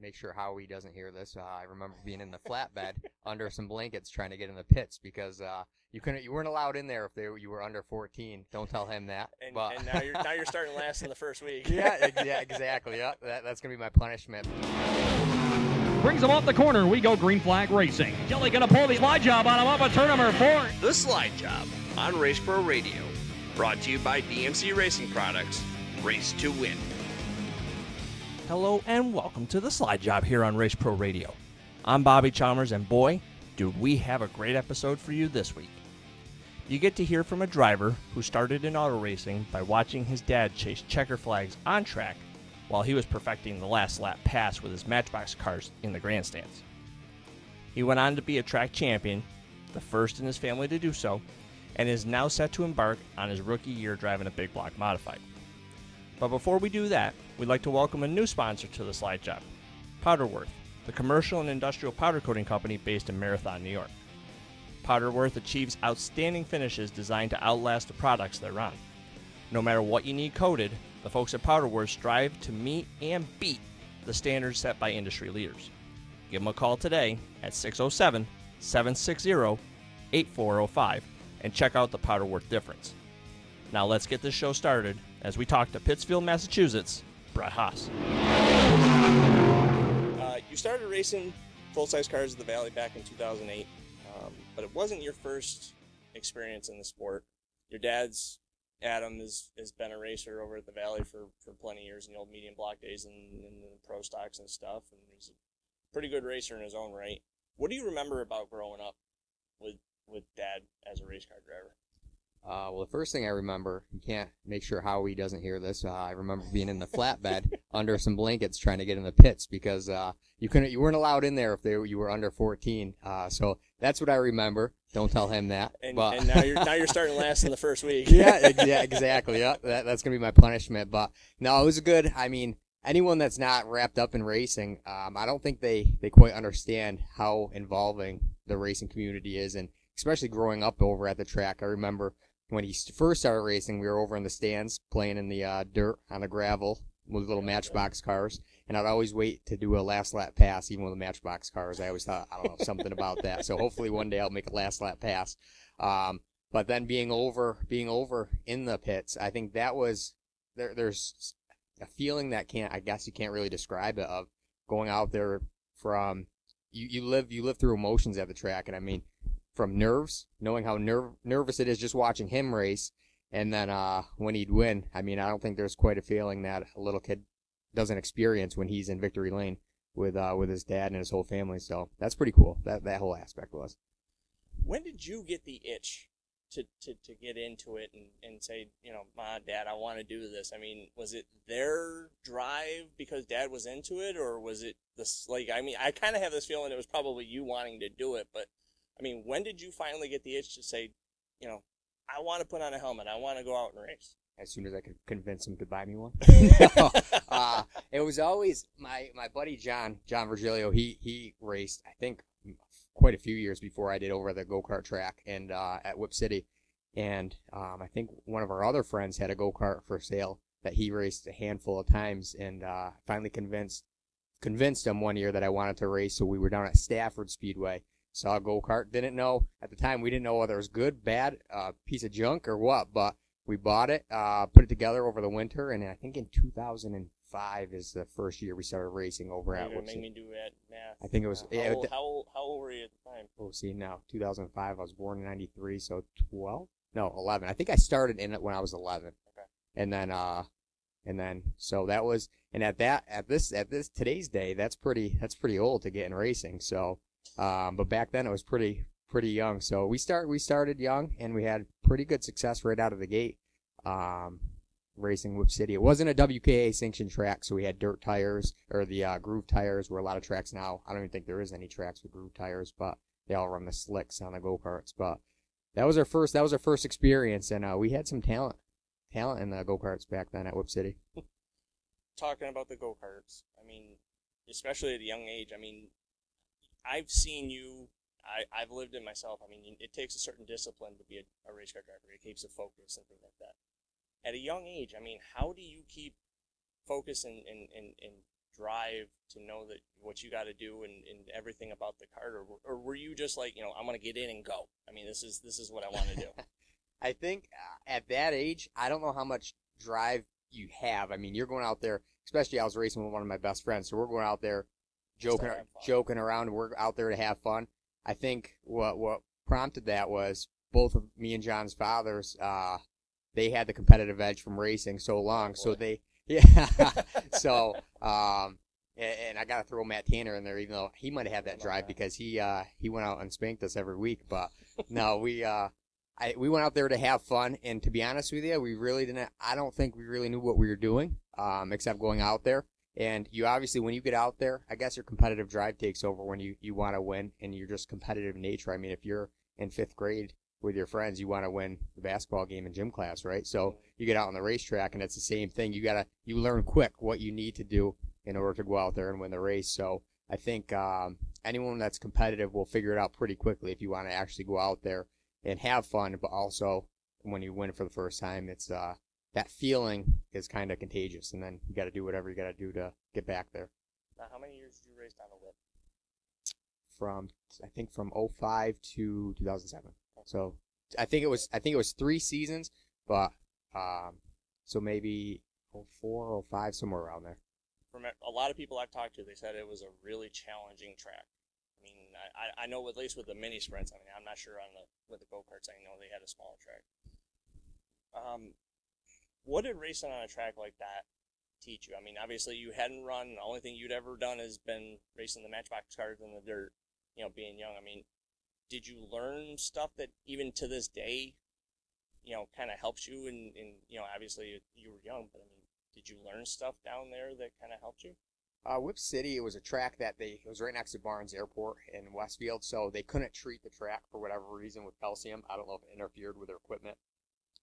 make sure Howie doesn't hear this. Uh, I remember being in the flatbed under some blankets trying to get in the pits because uh, you couldn't, you weren't allowed in there if they, you were under 14. Don't tell him that. And, but and now you're now you're starting last in the first week. yeah, ex- yeah, exactly. Yeah, that, that's gonna be my punishment. Brings him off the corner. We go green flag racing. Kelly gonna pull the slide job on him up at turn number four. The Slide Job on Race Pro Radio. Brought to you by DMC Racing Products. Race to win. Hello and welcome to the Slide Job here on Race Pro Radio. I'm Bobby Chalmers, and boy, do we have a great episode for you this week. You get to hear from a driver who started in auto racing by watching his dad chase checker flags on track while he was perfecting the last lap pass with his Matchbox cars in the grandstands. He went on to be a track champion, the first in his family to do so, and is now set to embark on his rookie year driving a big block modified. But before we do that, we'd like to welcome a new sponsor to the slide job Powderworth, the commercial and industrial powder coating company based in Marathon, New York. Powderworth achieves outstanding finishes designed to outlast the products they're on. No matter what you need coated, the folks at Powderworth strive to meet and beat the standards set by industry leaders. Give them a call today at 607 760 8405 and check out the Powderworth difference. Now let's get this show started as we talk to Pittsfield, Massachusetts, Brett Haas. Uh, you started racing full size cars at the Valley back in 2008, um, but it wasn't your first experience in the sport. Your dad's Adam has, has been a racer over at the Valley for, for plenty of years in the old medium block days and, and the pro stocks and stuff, and he's a pretty good racer in his own right. What do you remember about growing up with with dad as a race car driver? Uh, well, the first thing I remember, you can't make sure Howie doesn't hear this. Uh, I remember being in the flatbed under some blankets trying to get in the pits because uh, you couldn't, you weren't allowed in there if they, you were under 14. Uh, so that's what I remember. Don't tell him that. And, but and now you're now you're starting last in the first week. yeah, yeah, exactly. Yeah, that, that's gonna be my punishment. But no, it was a good. I mean, anyone that's not wrapped up in racing, um, I don't think they they quite understand how involving the racing community is, and especially growing up over at the track. I remember when he first started racing, we were over in the stands playing in the uh, dirt on the gravel with little Matchbox cars, and I'd always wait to do a last lap pass, even with the Matchbox cars. I always thought, I don't know, something about that. So hopefully one day I'll make a last lap pass. Um, but then being over, being over in the pits, I think that was there. There's a feeling that can't, I guess you can't really describe it of going out there from you, you live you live through emotions at the track, and I mean from nerves, knowing how nerv- nervous it is just watching him race, and then uh, when he'd win. I mean, I don't think there's quite a feeling that a little kid doesn't experience when he's in victory lane with uh, with his dad and his whole family. So that's pretty cool. That that whole aspect was. when did you get the itch to, to, to get into it and, and say, you know, Ma, Dad, I want to do this? I mean, was it their drive because Dad was into it, or was it this, like, I mean, I kind of have this feeling it was probably you wanting to do it, but I mean, when did you finally get the itch to say, you know, I want to put on a helmet, I want to go out and race? as soon as I could convince him to buy me one. No, uh, it was always my my buddy John John Virgilio. He he raced I think quite a few years before I did over the go kart track and uh, at Whip City, and um, I think one of our other friends had a go kart for sale that he raced a handful of times, and uh, finally convinced convinced him one year that I wanted to race. So we were down at Stafford Speedway. Saw a go kart. Didn't know at the time. We didn't know whether it was good, bad, uh, piece of junk, or what. But we bought it, uh, put it together over the winter, and I think in 2005 is the first year we started racing over You're at make me do that math. I think it was- Uh, how, it old, how, old, how old were you at the time? Oh, see now, 2005. I was born in '93, so 12? No, 11. I think I started in it when I was 11. Okay. And then, uh, and then, so that was, and at that, at this, at this today's day, that's pretty, that's pretty old to get in racing. So, um, but back then it was pretty, pretty young. So we start, we started young, and we had pretty good success right out of the gate. Um, racing Whip City. It wasn't a WKA sanctioned track, so we had dirt tires or the uh, groove tires. Where a lot of tracks now, I don't even think there is any tracks with groove tires, but they all run the slicks on the go karts. But that was our first. That was our first experience, and uh, we had some talent, talent in the go karts back then at Whip City. talking about the go karts, I mean, especially at a young age, I mean, I've seen you. I, I've lived it myself. I mean, it takes a certain discipline to be a, a race car driver. It keeps a focus and things like that. At a young age, I mean, how do you keep focus and, and, and, and drive to know that what you got to do and, and everything about the cart, or, or were you just like, you know, I'm gonna get in and go? I mean, this is this is what I want to do. I think uh, at that age, I don't know how much drive you have. I mean, you're going out there, especially I was racing with one of my best friends, so we're going out there joking joking around. We're out there to have fun. I think what what prompted that was both of me and John's fathers. Uh, they had the competitive edge from racing so long, so they yeah. so um, and, and I got to throw Matt Tanner in there, even though he might have had that drive because he uh he went out and spanked us every week. But no, we uh I, we went out there to have fun, and to be honest with you, we really didn't. I don't think we really knew what we were doing, um, except going out there. And you obviously, when you get out there, I guess your competitive drive takes over when you you want to win, and you're just competitive in nature. I mean, if you're in fifth grade with your friends, you want to win the basketball game in gym class, right? So you get out on the racetrack, and it's the same thing. You gotta you learn quick what you need to do in order to go out there and win the race. So I think um, anyone that's competitive will figure it out pretty quickly if you want to actually go out there and have fun, but also when you win for the first time, it's uh that feeling is kind of contagious, and then you got to do whatever you got to do to get back there. Now, how many years did you race down the whip? From I think from 05 to 2007. So I think it was I think it was three seasons, but um so maybe 04, 05, somewhere around there. From a lot of people I've talked to, they said it was a really challenging track. I mean, I, I- I know at least with the mini sprints. I mean, I'm not sure on the with the go karts. I know they had a smaller track. Um, what did racing on a track like that teach you? I mean, obviously you hadn't run. The only thing you'd ever done has been racing the Matchbox cars in the dirt. You know, being young. I mean, did you learn stuff that even to this day, you know, kind of helps you? And in, you know, obviously you were young, but I mean, did you learn stuff down there that kind of helped you? Uh, Whip City, it was a track that they it was right next to Barnes Airport in Westfield, so they couldn't treat the track for whatever reason with calcium. I don't know if it interfered with their equipment.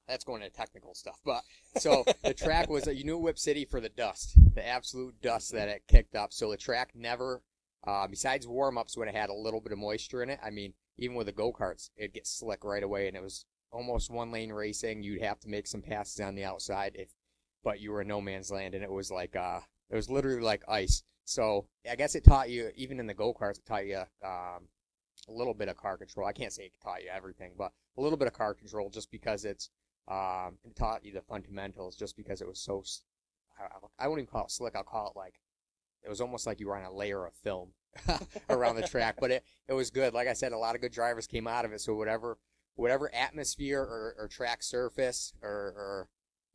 That's going into technical stuff, but so the track was you knew Whip City for the dust, the absolute dust that it kicked up. So the track never, uh, besides warm ups when it had a little bit of moisture in it. I mean, even with the go karts, it'd get slick right away, and it was almost one lane racing. You'd have to make some passes on the outside if, but you were in no man's land, and it was like uh, it was literally like ice. So I guess it taught you, even in the go karts, it taught you um, a little bit of car control. I can't say it taught you everything, but a little bit of car control just because it's um, it taught you the fundamentals just because it was so. I won't even call it slick. I'll call it like it was almost like you were on a layer of film around the track, but it, it was good. Like I said, a lot of good drivers came out of it. So whatever whatever atmosphere or, or track surface or, or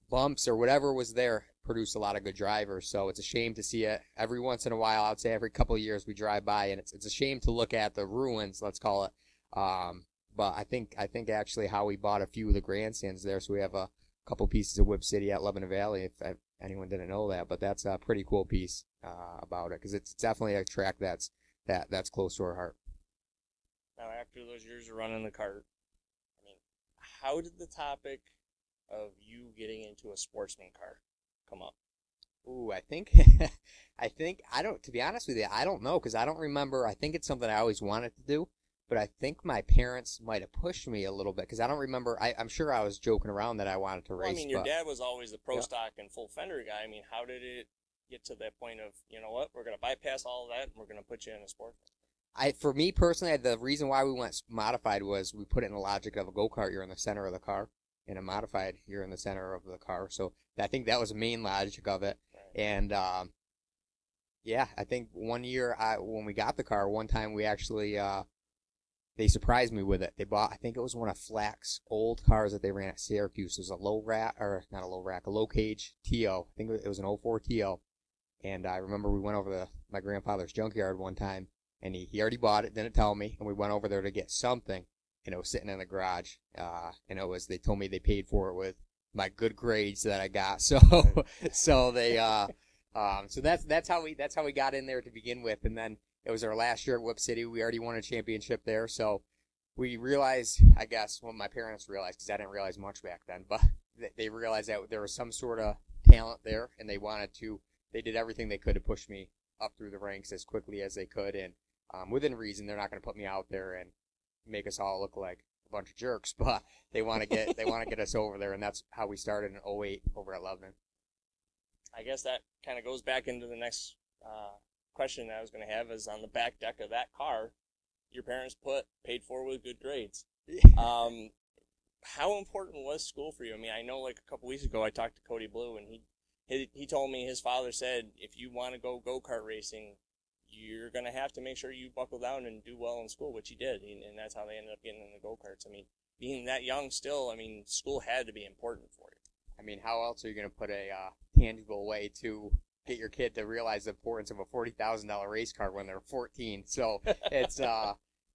bumps or whatever was there produced a lot of good drivers. So it's a shame to see it every once in a while. I'd say every couple of years we drive by, and it's it's a shame to look at the ruins. Let's call it. Um, but I think I think actually Howie bought a few of the grandstands there, so we have a couple pieces of Whip City at Lebanon Valley. If, if anyone didn't know that, but that's a pretty cool piece uh, about it because it's definitely a track that's that that's close to our heart. Now, after those years of running the cart, I mean, how did the topic of you getting into a sportsman car come up? Ooh, I think, I think I don't. To be honest with you, I don't know because I don't remember. I think it's something I always wanted to do, but I think my parents might have pushed me a little bit because I don't remember. I, I'm sure I was joking around that I wanted to race. Well, I mean, your but dad was always the pro Yeah. stock and full fender guy. I mean, how did it get to that point of, you know what, we're going to bypass all of that and we're going to put you in a sport? I, for me personally, the reason why we went modified was we put it in the logic of a go kart. You're in the center of the car, and a modified, you're in the center of the car. So I think that was the main logic of it. Right. And um, yeah, I think one year I, when we got the car, one time we actually uh, they surprised me with it. They bought, I think it was one of Flack's old cars that they ran at Syracuse. It was a low rack, or not a low rack, a low cage TO. I think it was an 04 TO. And I remember we went over to my grandfather's junkyard one time, and he, he already bought it, didn't tell me, and we went over there to get something, and it was sitting in the garage. Uh, and it was, they told me they paid for it with my good grades that I got. So, so they, uh, um, so that's that's how we that's how we got in there to begin with, and then it was our last year at Whip City. We already won a championship there, so we realized, I guess, well, my parents realized because I didn't realize much back then, but they- realized that there was some sort of talent there, and they wanted to. They did everything they could to push me up through the ranks as quickly as they could, and um, within reason, they're not going to put me out there and make us all look like a bunch of jerks, but they want to get they want to get us over there, and that's how we started in 08 over at Lebanon. I guess that kind of goes back into the next uh, question that I was going to have is on the back deck of that car, your parents put paid for with good grades. Um, how important was school for you? I mean, I know like a couple weeks ago I talked to Cody Blue and he he, he told me his father said if you want to go go kart racing, you're going to have to make sure you buckle down and do well in school, which he did, and, and that's how they ended up getting in the go karts. I mean, being that young still, I mean, school had to be important for you. I mean, how else are you going to put a uh, tangible way to get your kid to realize the importance of a forty thousand dollar race car when they're fourteen? So it's uh,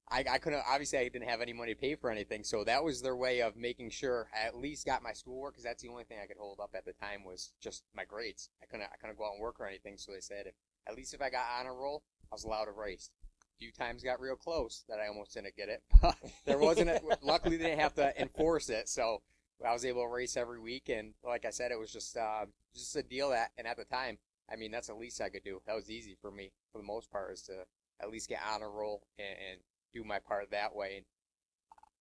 I, I couldn't obviously I didn't have any money to pay for anything, so that was their way of making sure I at least got my schoolwork because that's the only thing I could hold up at the time was just my grades. I couldn't I couldn't go out and work or anything, so they said if, at least if I got on a roll, I was allowed to race. A few times got real close that I almost didn't get it. there wasn't. A, luckily, they didn't have to enforce it, so I was able to race every week. And like I said, it was just uh, just a deal that. And at the time, I mean, that's the least I could do. That was easy for me for the most part, is to at least get on a roll and, and do my part that way. And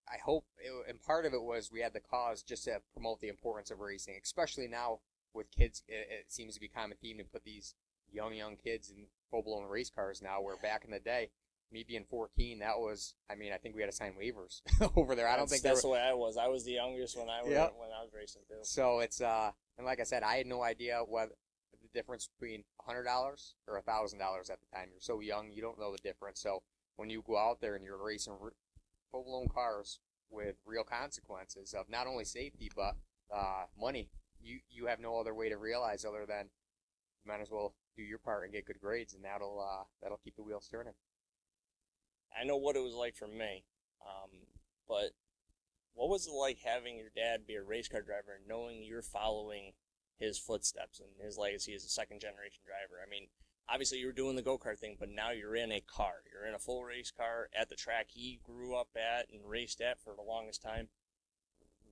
I hope, it, and part of it was we had the cause just to promote the importance of racing, especially now with kids. It, it seems to be common theme to put these young young kids in full blown race cars now. Where back in the day, me being 14, that was, I mean, I think we had to sign waivers over there. I don't That's- think that's there the way I was. I was the youngest when I was Yep. when I was racing too. So it's uh, and like I said, I had no idea what difference between hundred dollars or a thousand dollars at the time. You're so young, you don't know the difference. So when you go out there and you're racing full blown cars with real consequences of not only safety but uh, money, you you have no other way to realize other than you might as well do your part and get good grades, and that'll uh, that'll keep the wheels turning. I know what it was like for me, um, but what was it like having your dad be a race car driver and knowing you're following his footsteps and his legacy as a second generation driver? I mean, obviously you were doing the go kart thing, but now you're in a car. You're in a full race car at the track he grew up at and raced at for the longest time.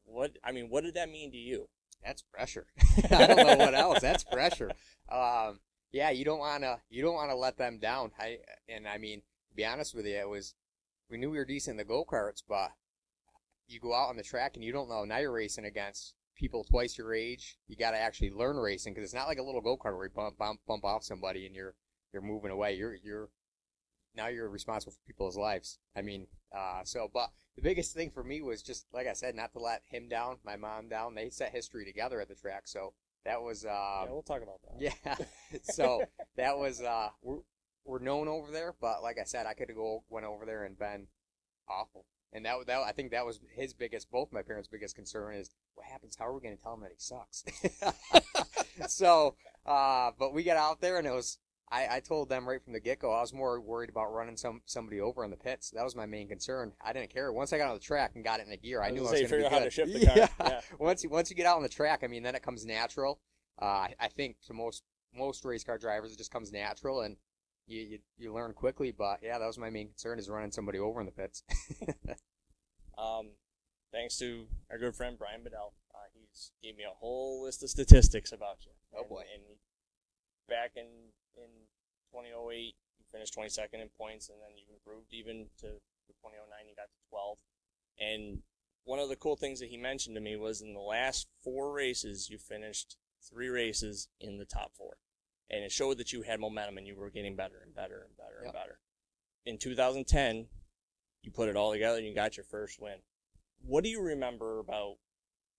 What I mean, what did that mean to you? That's pressure. I don't know what else. That's pressure. Um, yeah, you don't wanna you don't wanna let them down. I and I mean, to be honest with you, it was we knew we were decent in the go karts, but you go out on the track and you don't know. Now you're racing against people twice your age. You got to actually learn racing because it's not like a little go kart where you bump, bump bump off somebody and you're you're moving away. You're you're now you're responsible for people's lives. I mean, uh, so but the biggest thing for me was just like I said, not to let him down, my mom down. They set history together at the track, so that was yeah, um, we'll talk about that. yeah. so that was uh, we're we're known over there, but like I said, I could have go went over there and been awful. And that, that I think that was his biggest, both my parents' biggest concern is what happens. How are we going to tell him that he sucks? so, uh, but we got out there and it was. I, I told them right from the get go. I was more worried about running some somebody over in the pits. That was my main concern. I didn't care. Once I got on the track and got it in a gear, I, I knew I was going to be good. shift the car. Yeah. Once you once you get out on the track, I mean, then it comes natural. Uh, I, I think to most most race car drivers, it just comes natural and you, you you learn quickly. But yeah, that was my main concern is running somebody over in the pits. Um, thanks to our good friend Brian Bedell, uh, he's gave me a whole list of statistics about you. Oh, And- boy. And back in in 2008, you finished 22nd in points, and then you improved even to 2009. You got to 12. And one of the cool things that he mentioned to me was in the last four races, you finished three races in the top four, and it showed that you had momentum and you were getting better and better and better and better. In 2010, you put it all together and you got your first win. What do you remember about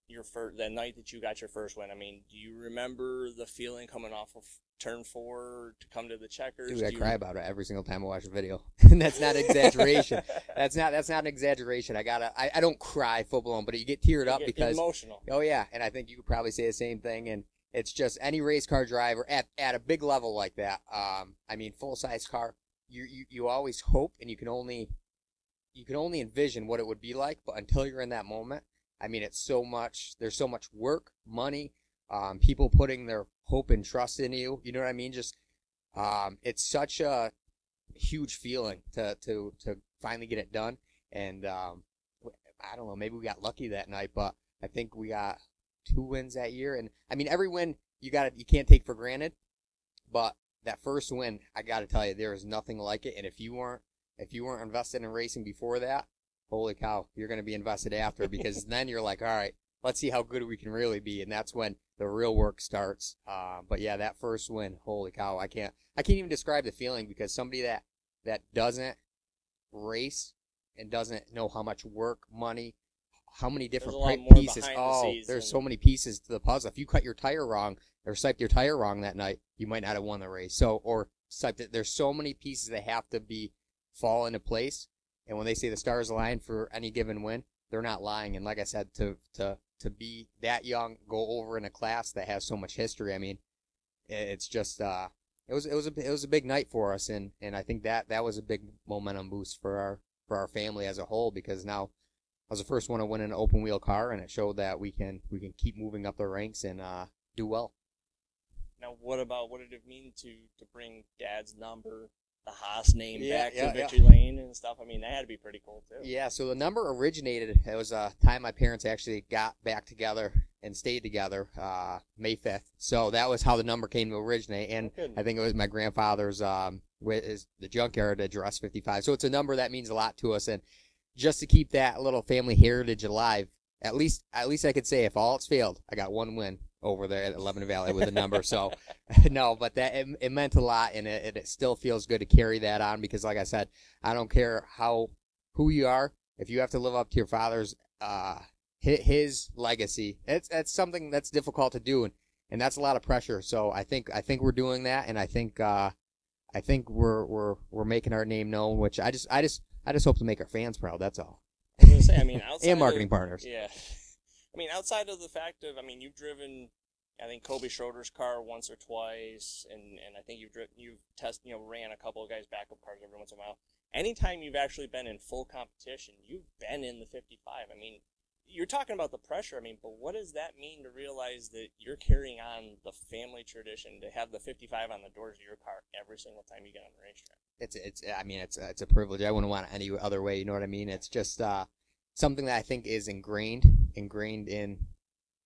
your first that night that you got your first win? I mean, do you remember the feeling coming off of turn four to come to the checkers? Dude, I you- cry about it every single time I watch a video, and that's not exaggeration. that's not that's not an exaggeration. I gotta I, I don't cry full blown, but you get teared up get because emotional. Oh yeah, and I think you could probably say the same thing. And it's just any race car driver at, at a big level like that. Um, I mean, full size car. You, you you always hope, and you can only you can only envision what it would be like. But until you're in that moment, I mean, it's so much. There's so much work, money, um, people putting their hope and trust in you. You know what I mean? Just um, it's such a huge feeling to to to finally get it done. And um, I don't know, maybe we got lucky that night, but I think we got two wins that year. And I mean, every win you got you can't take for granted, but that first win, I got to tell you, there is nothing like it. And if you weren't if you weren't invested in racing before that, holy cow, you're going to be invested after because then you're like, all right, let's see how good we can really be, and that's when the real work starts. Uh, but yeah, that first win, holy cow! I can't I can't even describe the feeling because somebody that that doesn't race and doesn't know how much work, money, how many different a lot pi- more pieces. behind the Oh, there's so many pieces to the puzzle. If you cut your tire wrong or siped your tire wrong that night, you might not have won the race. So or siped it. There's so many pieces that have to be fall into place. And when they say the stars align for any given win, they're not lying. And like I said, to to to be that young, go over in a class that has so much history. I mean, it's just uh, it was it was a it was a big night for us, and and I think that that was a big momentum boost for our for our family as a whole because now I was the first one to win an open wheel car, and it showed that we can we can keep moving up the ranks and uh, do well. Now, what about what did it mean to to bring Dad's number, the Haas name Yeah, back yeah, to yeah. Victory Lane and stuff? I mean, that had to be pretty cool too. Yeah, so the number originated. It was a time my parents actually got back together and stayed together, uh, May fifth. So that was how the number came to originate, and Oh. I think it was my grandfather's um, is the junkyard address fifty five. So it's a number that means a lot to us, and just to keep that little family heritage alive. At least, at least I could say, if all else failed, I got one win over there at Lebanon Valley with a number. So, no, but that it, it meant a lot, and it, it still feels good to carry that on because, like I said, I don't care how who you are. If you have to live up to your father's uh his, his legacy, it's it's something that's difficult to do, and and that's a lot of pressure. So I think I think we're doing that, and I think uh I think we're we're we're making our name known, which I just I just I just hope to make our fans proud. That's all. I was gonna say, I mean, outside And marketing of, partners. Yeah, I mean, outside of the fact of, I mean, you've driven, I think Kobe Schroeder's car once or twice, and and I think you've driven, you've test, you know, ran a couple of guys' backup cars every once in a while. Anytime you've actually been in full competition, you've been in the 55. I mean, you're talking about the pressure. I mean, but what does that mean to realize that you're carrying on the family tradition to have the 55 on the doors of your car every single time you get on the racetrack? it's it's I mean it's it's a privilege. I wouldn't want it any other way. You know what I mean? It's just uh, something that I think is ingrained ingrained in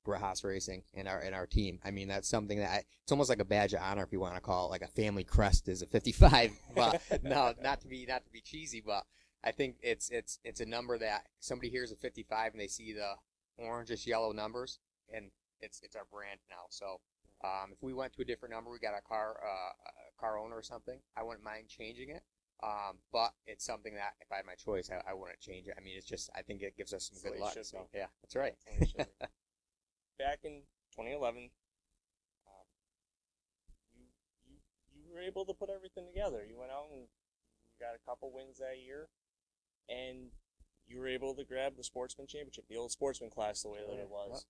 Brett Haas Racing in our in our team. I mean that's something that I, it's almost like a badge of honor if you want to call it like a family crest is a 55. But no, not to be not to be cheesy, but I think it's it's it's a number that somebody hears a 55 and they see the orangish yellow numbers and it's it's our brand now. So um, if we went to a different number, we got a car uh, a car owner or something, I wouldn't mind changing it. Um, but it's something that if I had my choice, I, I wouldn't change it. I mean, it's just I think it gives us some the good luck. So be. yeah, that's right. That's the way it should be. Back in 2011, um, you, you you were able to put everything together. You went out and you got a couple wins that year, and you were able to grab the sportsman championship, the old sportsman class, the way that it was.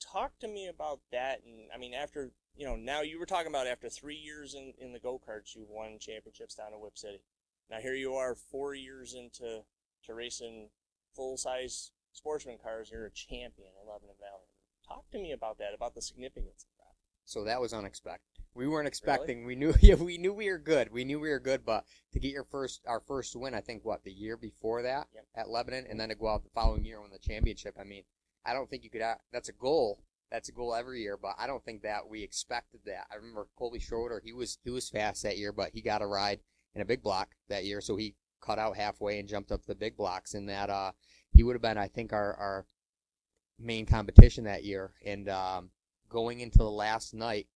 Talk to me about that, and I mean, after you know, now you were talking about after three years in in the go karts, you won championships down in Whip City. Now here you are, four years into to racing full size sportsman cars. You're a champion at Lebanon Valley. Talk to me about that, about the significance of that. So that was unexpected. We weren't expecting. We knew. Yeah, we knew we were good. We knew we were good, but to get your first, our first win, I think what the year before that Yep. at Lebanon, and then to go out the following year and win the championship. I mean, I don't think you could. That's a goal. That's a goal every year, but I don't think that we expected that. I remember Colby Schroeder. He was he was fast that year, but he got a ride in a big block that year, so he cut out halfway and jumped up the big blocks, and that uh he would have been, I think, our our main competition that year. And um, going into the last night,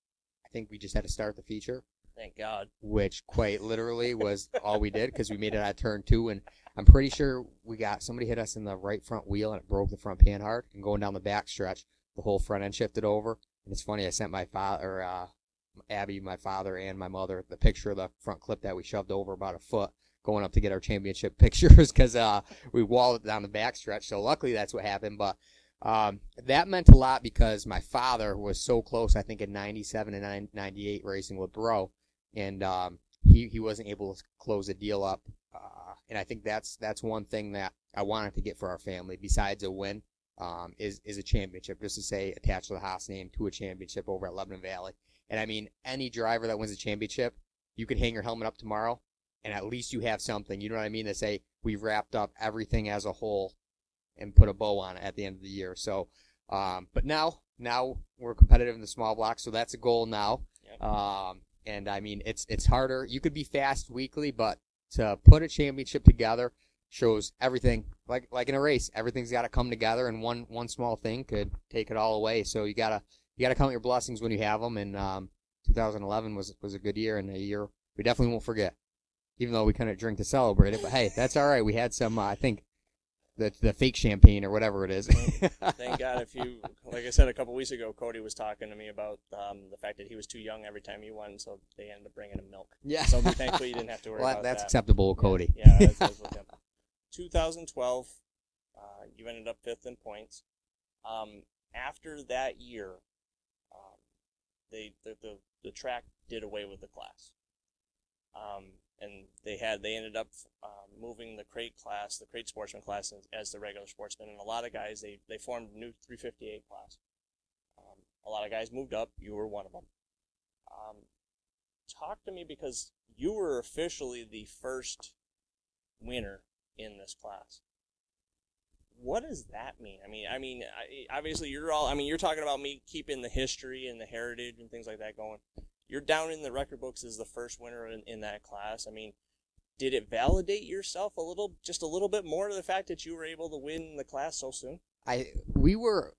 I think we just had to start the feature, Thank God. which quite literally was all we did because we made it at turn two. And I'm pretty sure we got somebody hit us in the right front wheel and it broke the front Panhard. And going down the back stretch, the whole front end shifted over. And it's funny, I sent my father, uh, Abby, my father, and my mother the picture of the front clip that we shoved over about a foot going up to get our championship pictures because uh, we walled it down the back stretch. So luckily that's what happened. But um, that meant a lot because my father was so close, I think in 97 and 98 racing with Bro. And um, he, he wasn't able to close the deal up. Uh, and I think that's that's one thing that I wanted to get for our family besides a win um, is is a championship, just to say attached to the Haas name to a championship over at Lebanon Valley. And I mean, any driver that wins a championship, you could hang your helmet up tomorrow, and at least you have something. You know what I mean? To say we've wrapped up everything as a whole and put a bow on it at the end of the year. So, um, but now now we're competitive in the small block, so that's a goal now. Yep. Um, and I mean, it's it's harder. You could be fast weekly, but to put a championship together, shows everything like like in a race, everything's got to come together, and one one small thing could take it all away. So you gotta you gotta count your blessings when you have them. And um, 2011 was was a good year and a year we definitely won't forget. Even though we couldn't drink to celebrate it, but hey, that's all right. We had some, uh, I think, the the fake champagne or whatever it is. Thank God if you, like I said a couple weeks ago, Cody was talking to me about um, the fact that he was too young every time he won, so they ended up bringing him milk. yeah. So thankfully you didn't have to worry well, about that's that. acceptable with Cody. Yeah, that's, that's him. 2012, uh, you ended up fifth in points. Um, after that year, um, they the, the the track did away with the class, um, and they had they ended up um, moving the crate class, the crate sportsman class, as, as the regular sportsman, and a lot of guys they they formed new 358 class. Um, a lot of guys moved up. You were one of them. Um, talk to me because you were officially the first winner in this class. What does that mean? I mean, I mean, I, obviously you're all. I mean, you're talking about me keeping the history and the heritage and things like that going. You're down in the record books as the first winner in, in that class. I mean, did it validate yourself a little, just a little bit more to the fact that you were able to win the class so soon? I we were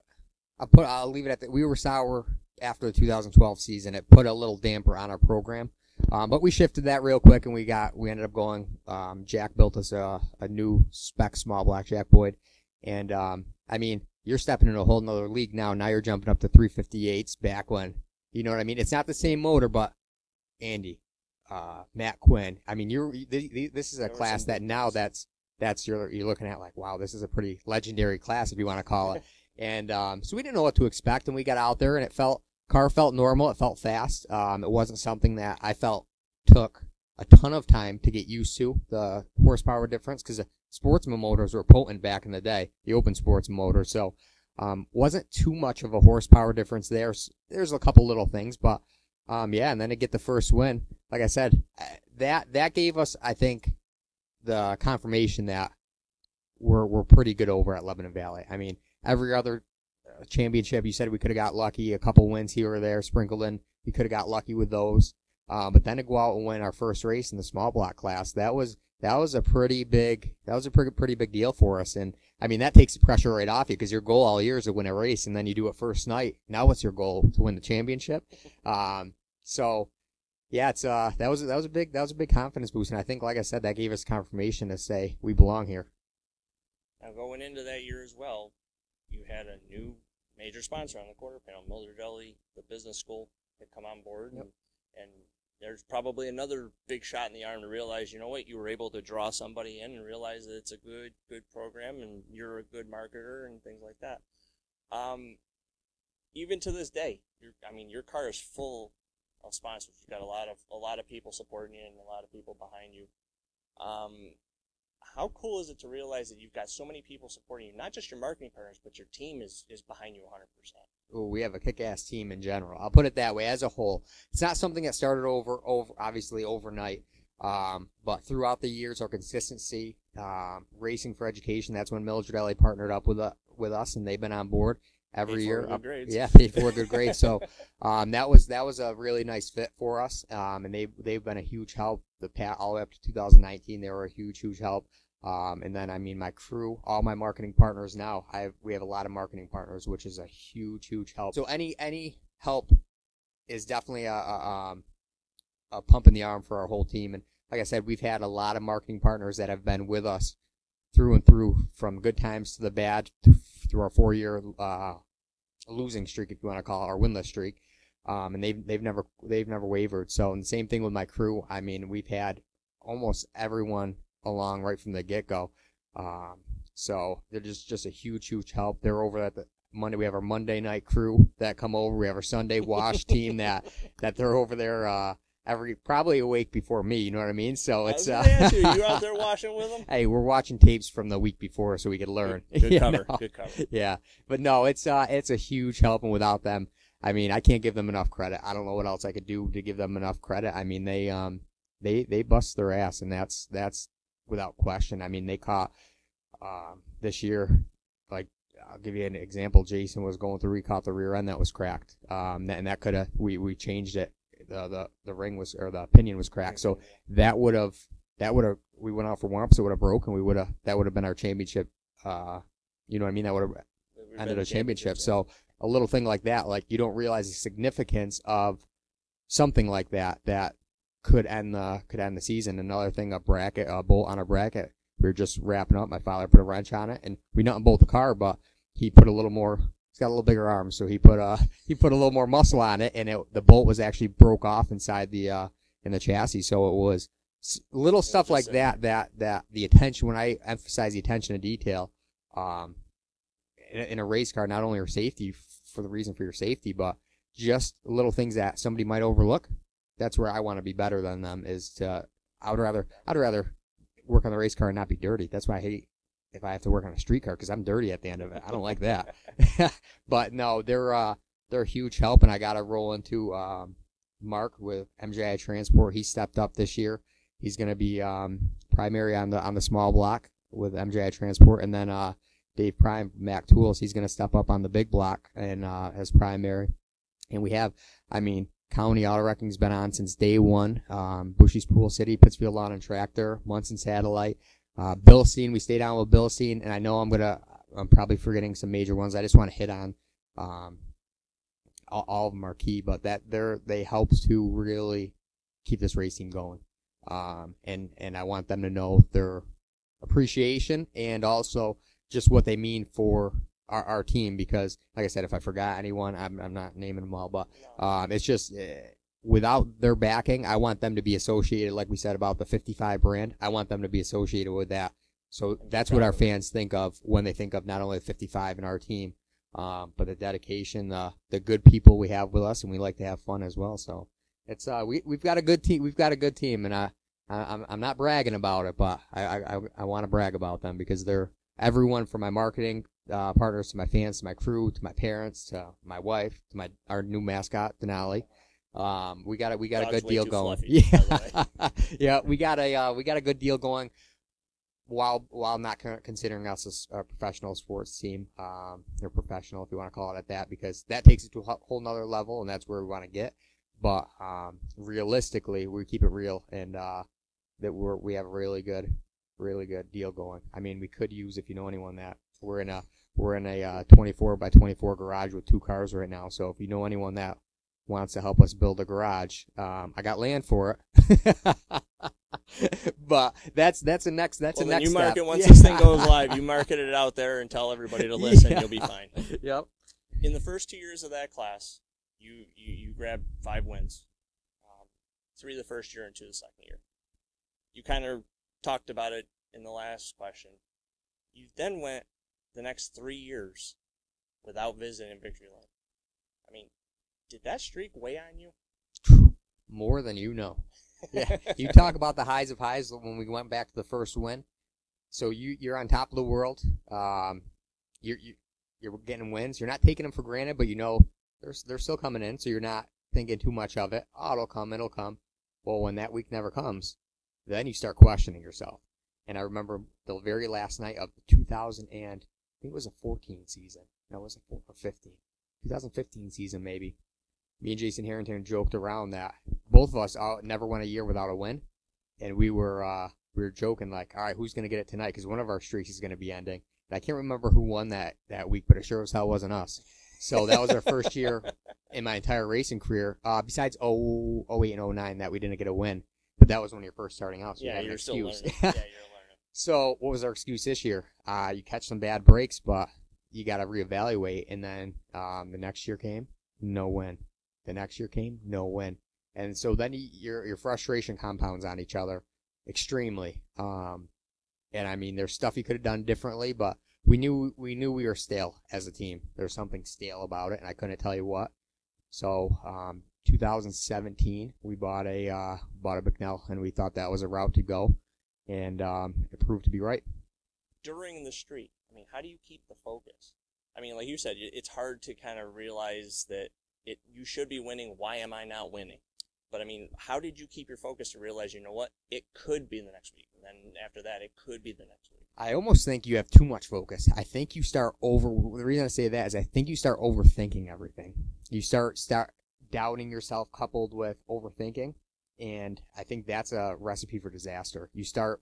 I put I'll leave it at that. We were sour after the 2012 season. It put a little damper on our program, um, but we shifted that real quick, and we got we ended up going. Um, Jack built us a, a new spec small block Jack Boyd, and um, I mean you're stepping into a whole nother league now. Now you're jumping up to 358s. Back when you know what I mean. It's not the same motor, but Andy, uh, Matt Quinn. I mean you're th- th- this is a class that now that's that's you're you're looking at like wow this is a pretty legendary class if you want to call it. And um, so we didn't know what to expect, and we got out there, and it felt car felt normal. It felt fast. Um, it wasn't something that I felt took a ton of time to get used to the horsepower difference because the sportsman motors were potent back in the day, the open sports motor. So um, wasn't too much of a horsepower difference there. There's a couple little things, but um, yeah, and then to get the first win, like I said, uh, that that gave us, I think, the confirmation that we're we're pretty good over at Lebanon Valley. I mean, every other uh, championship, you said we could have got lucky, a couple wins here or there sprinkled in. We could have got lucky with those. Uh, but then to go out and win our first race in the small block class, that was that was a pretty big that was a pretty pretty big deal for us. And I mean, that takes the pressure right off you because your goal all year is to win a race, and then you do it first night. Now, what's your goal to win the championship? Um, so yeah, it's uh that was that was a big that was a big confidence boost, and I think, like I said, that gave us confirmation to say we belong here. Now going into that year as well, you had a new major sponsor on the quarter panel, Mildred Elley, the business school, had come on board, Yep. and, and there's probably another big shot in the arm to realize, you know what, you were able to draw somebody in and realize that it's a good, good program, and you're a good marketer and things like that. Um, even to this day, I mean, your car is full of sponsors. You've got a lot of a lot of people supporting you and a lot of people behind you. Um, how cool is it to realize that you've got so many people supporting you, not just your marketing partners, but your team is, is behind you 100%. Ooh, we have a kick-ass team in general. I'll put it that way. As a whole, it's not something that started over, over obviously overnight. Um, but throughout the years, our consistency, um, racing for education. That's when Mildred Elley partnered up with uh, with us, and they've been on board every year. good up- grades. Yeah, paid for a good grade. So um, that was that was a really nice fit for us. Um, and they they've been a huge help. The pat all the way up to 2019, they were a huge huge help. Um, and then I mean my crew, all my marketing partners now. I have, we have a lot of marketing partners, which is a huge huge help. So any any help is definitely a, a um a pump in the arm for our whole team. And like I said, we've had a lot of marketing partners that have been with us through and through, from good times to the bad, through, our four year uh, losing streak, if you want to call it, our winless streak. Um, and they've they've never they've never wavered. So and the same thing with my crew. I mean, we've had almost everyone along right from the get go. Um, so they're just just a huge huge help. They're over at the Monday. We have our Monday night crew that come over. We have our Sunday wash team that that they're over there uh, every probably awake before me. You know what I mean? So it's uh, you, you out there watching with them? hey, we're watching tapes from the week before so we could learn. Good You cover. know? Good cover. yeah, but no, it's uh, it's a huge help, and without them, I mean, I can't give them enough credit. I don't know what else I could do to give them enough credit. I mean, they um, they they bust their ass, and that's that's without question. I mean, they caught um this year, like I'll give you an example. Jason was going through, he caught the rear end that was cracked, um, and that could have we we changed it. The, the the ring was or the pinion was cracked, so that would have that would have we went out for warm ups, it would have broken. We would have that would have been our championship. Uh, you know what I mean? That would have ended a championship. championships, So a little thing like that, like you don't realize the significance of something like that that could end the could end the season. Another thing, a bracket, a bolt on a bracket. We were just wrapping up. My father put a wrench on it, and we not in bolt the car, but he put a little more. He's got a little bigger arm, so he put a he put a little more muscle on it, and it, the bolt was actually broke off inside the uh in the chassis. So it was little stuff like that. That that the attention when I emphasize the attention to detail, um, in, in a race car, not only your safety for the reason for your safety, but just little things that somebody might overlook. That's where I want to be better than them. Is to I would rather I'd rather work on the race car and not be dirty. That's why I hate if I have to work on a street car because I'm dirty at the end of it. I don't like that. but no, they're uh they're a huge help, and I got to roll into um, Mark with MJI Transport. He stepped up this year. He's going to be um, primary on the on the small block with MJI Transport, and then uh, Dave Prime Mac Tools. He's going to step up on the big block and uh, as primary. And we have, I mean, County Auto Wrecking's been on since day one. Um, Bushy's Pool City, Pittsfield Lawn and Tractor, Munson Satellite, uh, Bilstein. We stayed on with Bilstein, and I know I'm gonna, I'm probably forgetting some major ones. I just want to hit on, um, all, all of them are key, but that they're they helps to really keep this team going. Um, and and I want them to know their appreciation and also just what they mean for our, our team because like I said, if I forgot anyone, I'm, I'm not naming them all, but um, it's just uh, without their backing, I want them to be associated, like we said about the 55 brand. I want them to be associated with that. So that's what our fans think of when they think of not only the 55 and our team, um, but the dedication, the the good people we have with us, and we like to have fun as well. So it's uh we we've got a good team. We've got a good team, and I, I I'm I'm not bragging about it, but I I I, I want to brag about them because they're everyone from my marketing uh, partners to my fans to my crew to my parents to my wife to my our new mascot Denali. Um, we got a we got a good deal going. fluffy, yeah, yeah, we got a uh, we got a good deal going. While while not considering us as a professional sports team, um, or professional if you want to call it at that, because that takes it to a whole- whole nother level, and that's where we want to get. But um, realistically, we keep it real, and uh, that we're we have a really good, really good deal going. I mean, we could use if you know anyone that we're in a we're in a uh, 24 by 24 garage with two cars right now. So if you know anyone that wants to help us build a garage, um, I got land for it. but that's that's a next that's well, a next you mark step. once Yeah. this thing goes live. You market it out there and tell everybody to listen. Yeah. You'll be fine. yep. In the first two years of that class, you you, you grabbed five wins, um, three the first year and two the second year. You kind of talked about it in the last question. You then went the next three years without visiting Victory Lane. I mean, did that streak weigh on you? More than you know. Yeah. you talk about the highs of highs when we went back to the first win. So you you're on top of the world. Um, you're you, you're getting wins. You're not taking them for granted, but you know they're they're still coming in. So you're not thinking too much of it. Oh, it'll come. It'll come. Well, when that week never comes, then you start questioning yourself. And I remember the very last night of the 2000 and think it was a 14 season. No, it was a 4 or 15. 2015 season maybe. Me and Jason Harrington joked around that both of us uh, never went a year without a win, and we were uh, we were joking like, all right, who's gonna get it tonight? Because one of our streaks is gonna be ending. And I can't remember who won that that week, but it sure as hell wasn't us. So that was our first year in my entire racing career. Uh, besides 0, 08 and 09 that we didn't get a win, but that was when you're first starting out. So you yeah, had an excuse. yeah. So what was our excuse this year? Uh, you catch some bad breaks, but you got to reevaluate. And then um, the next year came, no win. The next year came, no win. And so then your your frustration compounds on each other extremely. Um, and I mean, there's stuff you could have done differently, but we knew we knew we were stale as a team. There's something stale about it, and I couldn't tell you what. So um, 2017, we bought a uh, bought a Bicknell, and we thought that was a route to go and um, it proved to be right. during the streak, I mean, how do you keep the focus? I mean, like you said, it's hard to kind of realize that it you should be winning. Why am I not winning? But I mean, how did you keep your focus to realize, you know what, it could be the next week, and then after that, it could be the next week. I almost think you have too much focus. I think you start over. The reason I say that is I think you start overthinking everything. You start start doubting yourself, coupled with overthinking, and I think that's a recipe for disaster. You start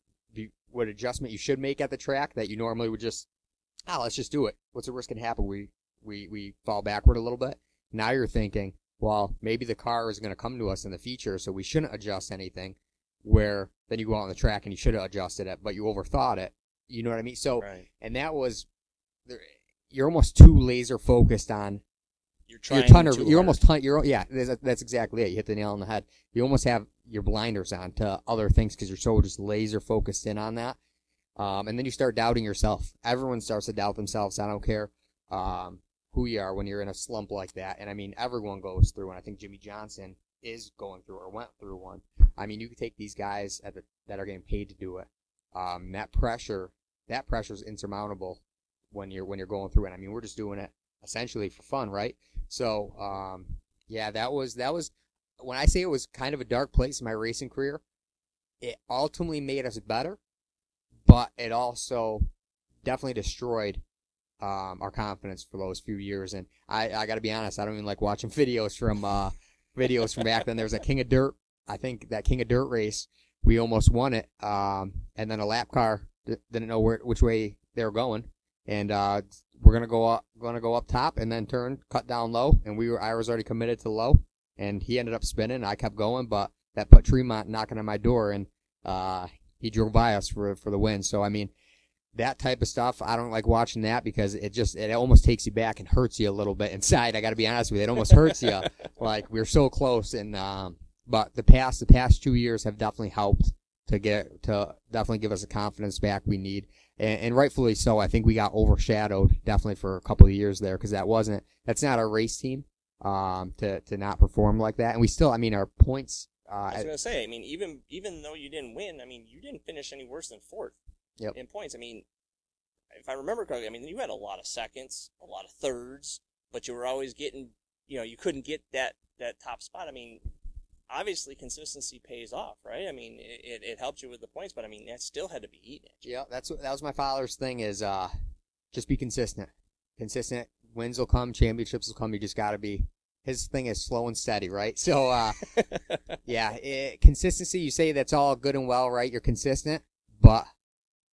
what adjustment you should make at the track that you normally would just, oh, let's just do it. What's the worst can happen? We we we fall backward a little bit. Now you're thinking, well, maybe the car is going to come to us in the future, so we shouldn't adjust anything. Where then you go out on the track and you should have adjusted it, but you overthought it. You know what I mean? So, Right. and that was, you're almost too laser focused on You're you're trying. ton too you're almost ton, you're yeah that's, that's exactly it. You hit the nail on the head. You almost have your blinders on to other things because you're so just laser focused in on that. Um, and then you start doubting yourself. Everyone starts to doubt themselves. I don't care um, who you are when you're in a slump like that. And i mean everyone goes through and i think Jimmie Johnson is going through or went through one. I mean you could take these guys at the, that are getting paid to do it. Um, that pressure that pressure is insurmountable when you're when you're going through it. I mean we're just doing it essentially for fun right so, um, yeah, that was that was when I say it was kind of a dark place in my racing career. It ultimately made us better, but it also definitely destroyed um, our confidence for those few years. And I, I got to be honest, I don't even like watching videos from uh, videos from back then. There was a King of Dirt. I think that King of Dirt race, we almost won it, um, and then a lap car didn't know where which way they were going, and uh, we're gonna go up, gonna go up top and then turn, cut down low, and we were I was already committed to low, and he ended up spinning. I kept going, but that put Tremont knocking on my door, and uh, he drove by us for for the win. So I mean, that type of stuff, I don't like watching that because it just it almost takes you back and hurts you a little bit inside. I got to be honest with you, it almost hurts you. Like we're so close, and um, but the past the past two years have definitely helped to get to definitely give us the confidence back we need and, and rightfully so. I think we got overshadowed definitely for a couple of years there because that wasn't that's not our race team um, to to not perform like that. And we still, I mean, our points. I was Uh, gonna say, I mean, even even though you didn't win, I mean, you didn't finish any worse than fourth Yep. in points. I mean, if I remember correctly, I mean, you had a lot of seconds, a lot of thirds, but you were always getting, you know, you couldn't get that that top spot. I mean, obviously consistency pays off, right? I mean, it, it, helped you with the points, but I mean, that still had to be eaten. yeah, that's what that was my father's thing is uh, just be consistent. Consistent wins will come, championships will come. You just got to be. His thing is slow and steady, right? So uh, yeah, it, consistency. You say that's all good and well, right? You're consistent, but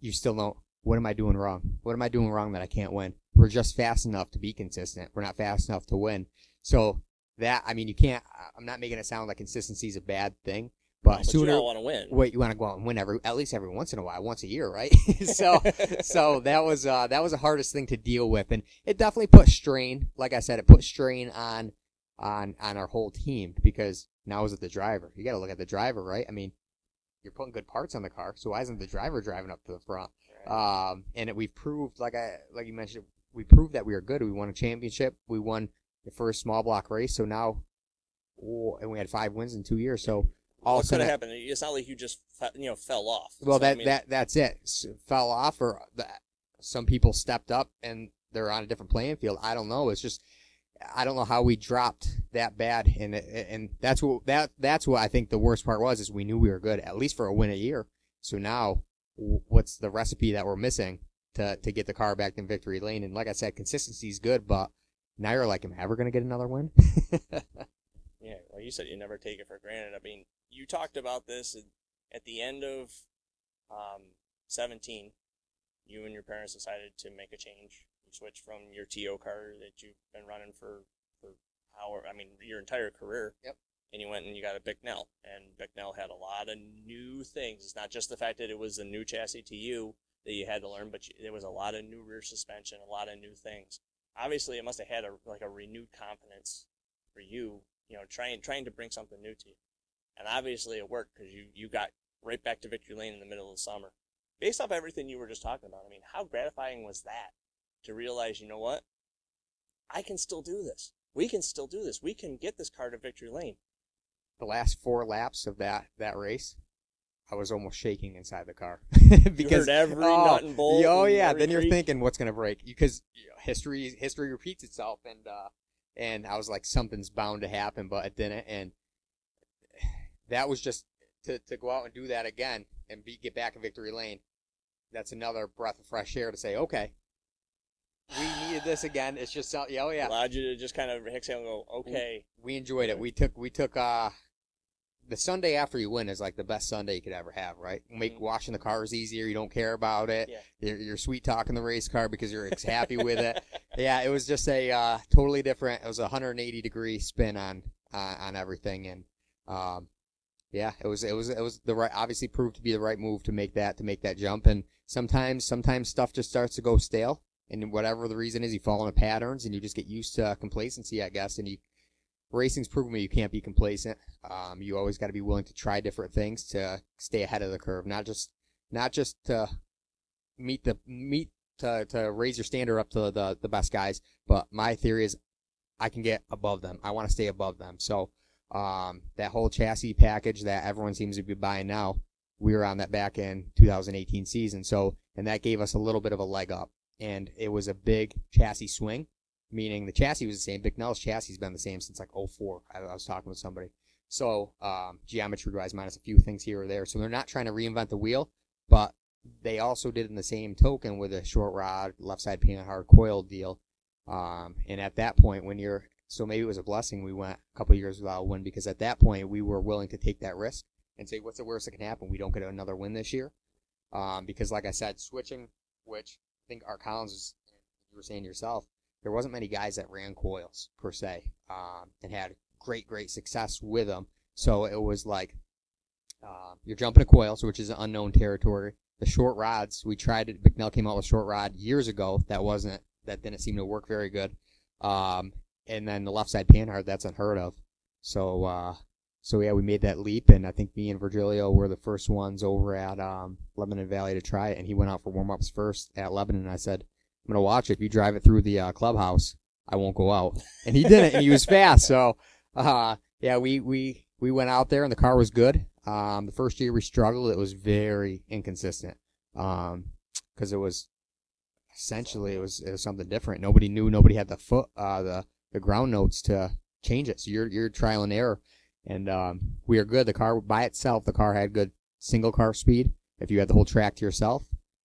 you still don't. What am I doing wrong? What am I doing wrong that I can't win? We're just fast enough to be consistent. We're not fast enough to win. So that I mean, you can't. I'm not making it sound like consistency is a bad thing, but, But sooner you want to win. wait, you want to go out and win every at least every once in a while, once a year, right? so so that was uh that was the hardest thing to deal with, and it definitely put strain. Like I said, it put strain on on on our whole team because now is it the driver? You got to look at the driver, right? I mean, you're putting good parts on the car, so why isn't the driver driving up to the front? Um, and it, we've proved, like I like you mentioned, we proved that we are good. We won a championship. We won the first small block race. So now, oh, and we had five wins in two years. So all what could sudden, have happened? It's not like you just you know fell off. well, So, I that mean, that that's it. Fell off, or that some people stepped up and they're on a different playing field. I don't know. It's just I don't know how we dropped that bad, and and that's what that that's what I think the worst part was is we knew we were good at least for a win a year. So now, what's the recipe that we're missing to to get the car back in victory lane? And like I said, consistency is good, but now you're like, am I ever gonna get another win? Yeah, well, you said you never take it for granted. I mean, you talked about this at, at the end of um, 17. You and your parents decided to make a change. You switched from your TO car that you've been running for for how I mean your entire career. Yep. And you went and you got a Bicknell, and Bicknell had a lot of new things. It's not just the fact that it was a new chassis to you that you had to learn, but you, there was a lot of new rear suspension, a lot of new things. Obviously, it must have had a like a renewed confidence for you you know, trying trying to bring something new to you. And obviously it worked because you, you got right back to victory lane in the middle of the summer. Based off everything you were just talking about, I mean, how gratifying was that to realize, you know what? I can still do this. We can still do this. We can get this car to victory lane. the last four laps of that that race, I was almost shaking inside the car heard every oh, nut and bolt. Oh yeah, then you're creak. thinking what's gonna break because you know, history history repeats itself, and uh, and I was like something's bound to happen, but it didn't, and that was just to, to go out and do that again and be get back in victory lane. That's another breath of fresh air to say, okay, we needed this again. It's just so- yeah, oh yeah, allowed you to just kind of exhale and go, okay. we enjoyed it. We took we took uh the Sunday after you win is like the best Sunday you could ever have, right? Make Mhm. washing the cars easier. You don't care about it. Yeah. You're, you're sweet talking the race car because you're happy with it. Yeah, it was just a uh, totally different. It was a 180 degree spin on on, on everything, and um, yeah, it was it was it was the right. Obviously, proved to be the right move to make that to make that jump. And sometimes sometimes stuff just starts to go stale, and whatever the reason is, you fall into patterns, and you just get used to complacency, I guess. And you racing's proven me you can't be complacent. Um, you always got to be willing to try different things to stay ahead of the curve, not just not just to meet the meet to, to raise your standard up to the the best guys. But my theory is I can get above them. I want to stay above them. So um, that whole chassis package that everyone seems to be buying now, we were on that back in 2018 season. So and that gave us a little bit of a leg up. And it was a big chassis swing, meaning the chassis was the same. Bicknell's chassis has been the same since like 04. I, I was talking with somebody. So um, geometry wise, minus a few things here or there. So they're not trying to reinvent the wheel, but they also did in the same token with a short rod, left side Panhard coil deal. Um, and at that point, when you're so maybe it was a blessing we went a couple years without a win because at that point we were willing to take that risk and say, what's the worst that can happen? We don't get another win this year. Um, because like I said, switching, which I think Art Collins was, you were saying yourself, there wasn't many guys that ran coils per se, um, and had great, great success with them. So it was like, uh, you're jumping a coil, so which is an unknown territory. The short rods, we tried it. Bicknell came out with short rod years ago. That wasn't, that didn't seem to work very good. Um, and then the left side panhard, that's unheard of. So, uh, so yeah, we made that leap, and I think me and Virgilio were the first ones over at um, Lebanon Valley to try it. And he went out for warm ups first at Lebanon. And I said, "I'm gonna watch it. If you drive it through the uh, clubhouse, I won't go out." And he did it, and he was fast. So, uh, yeah, we we we went out there, and the car was good. Um, the first year we struggled; it was very inconsistent. Um, because it was essentially it was it was something different. Nobody knew. Nobody had the foot uh the the ground notes to change it. So you're you're trial and error and um, we are good. The car by itself, the car had good single car speed. If you had the whole track to yourself,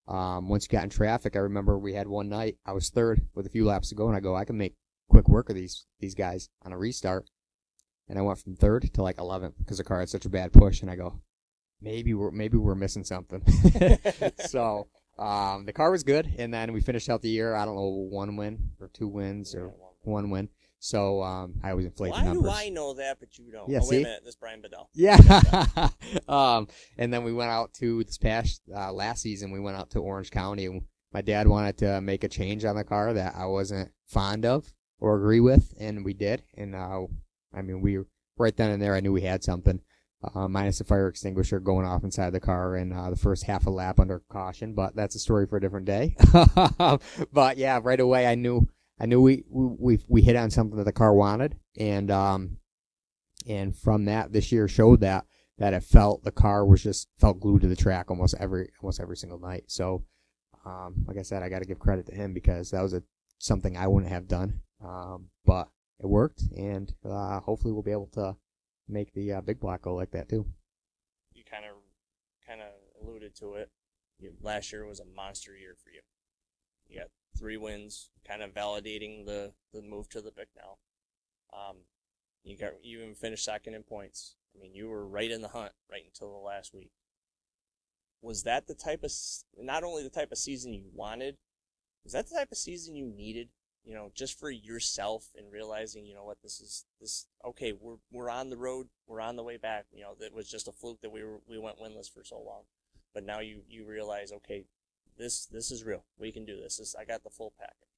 um, once you got in traffic, I remember we had one night. I was third with a few laps to go, and I go, I can make quick work of these these guys on a restart. And I went from third to like 11th because the car had such a bad push. And I go, maybe we're maybe we're missing something. so um, the car was good, and then we finished out the year. I don't know one win or two wins or one win. So um, I always inflate Why the numbers. do I know that, but you don't? Yeah, oh, wait a minute. This Brian Bedell. Yeah. um, and then we went out to this past uh, last season. We went out to Orange County, and my dad wanted to make a change on the car that I wasn't fond of or agree with, and we did. And uh, I mean, we right then and there, I knew we had something. Uh, minus the fire extinguisher going off inside the car and uh, the first half a lap under caution, but that's a story for a different day. but yeah, right away I knew I knew we, we we hit on something that the car wanted, and um, and from that this year showed that that it felt the car was just felt glued to the track almost every almost every single night. So, um, like I said, I got to give credit to him because that was a something I wouldn't have done, um, but it worked, and uh, hopefully we'll be able to make the uh, big block go like that too. You kind of, kind of alluded to it. Last year was a monster year for you. You got three wins, kind of validating the the move to the Bicknell. Um, you got you even finished second in points. I mean, you were right in the hunt right until the last week. Was that the type of not only the type of season you wanted, was that the type of season you needed? You know, just for yourself and realizing, you know what, this is this okay. We're we're on the road. We're on the way back. You know, that was just a fluke that we were we went winless for so long, but now you you realize, okay, this this is real. We can do this. This I got the full package.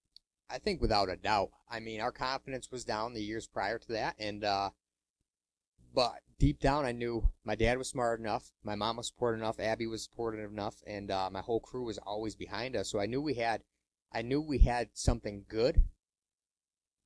I think without a doubt. I mean, our confidence was down the years prior to that, and uh, but deep down, I knew my dad was smart enough, my mom was supportive enough, Abby was supportive enough, and uh, my whole crew was always behind us. So I knew we had, I knew we had something good.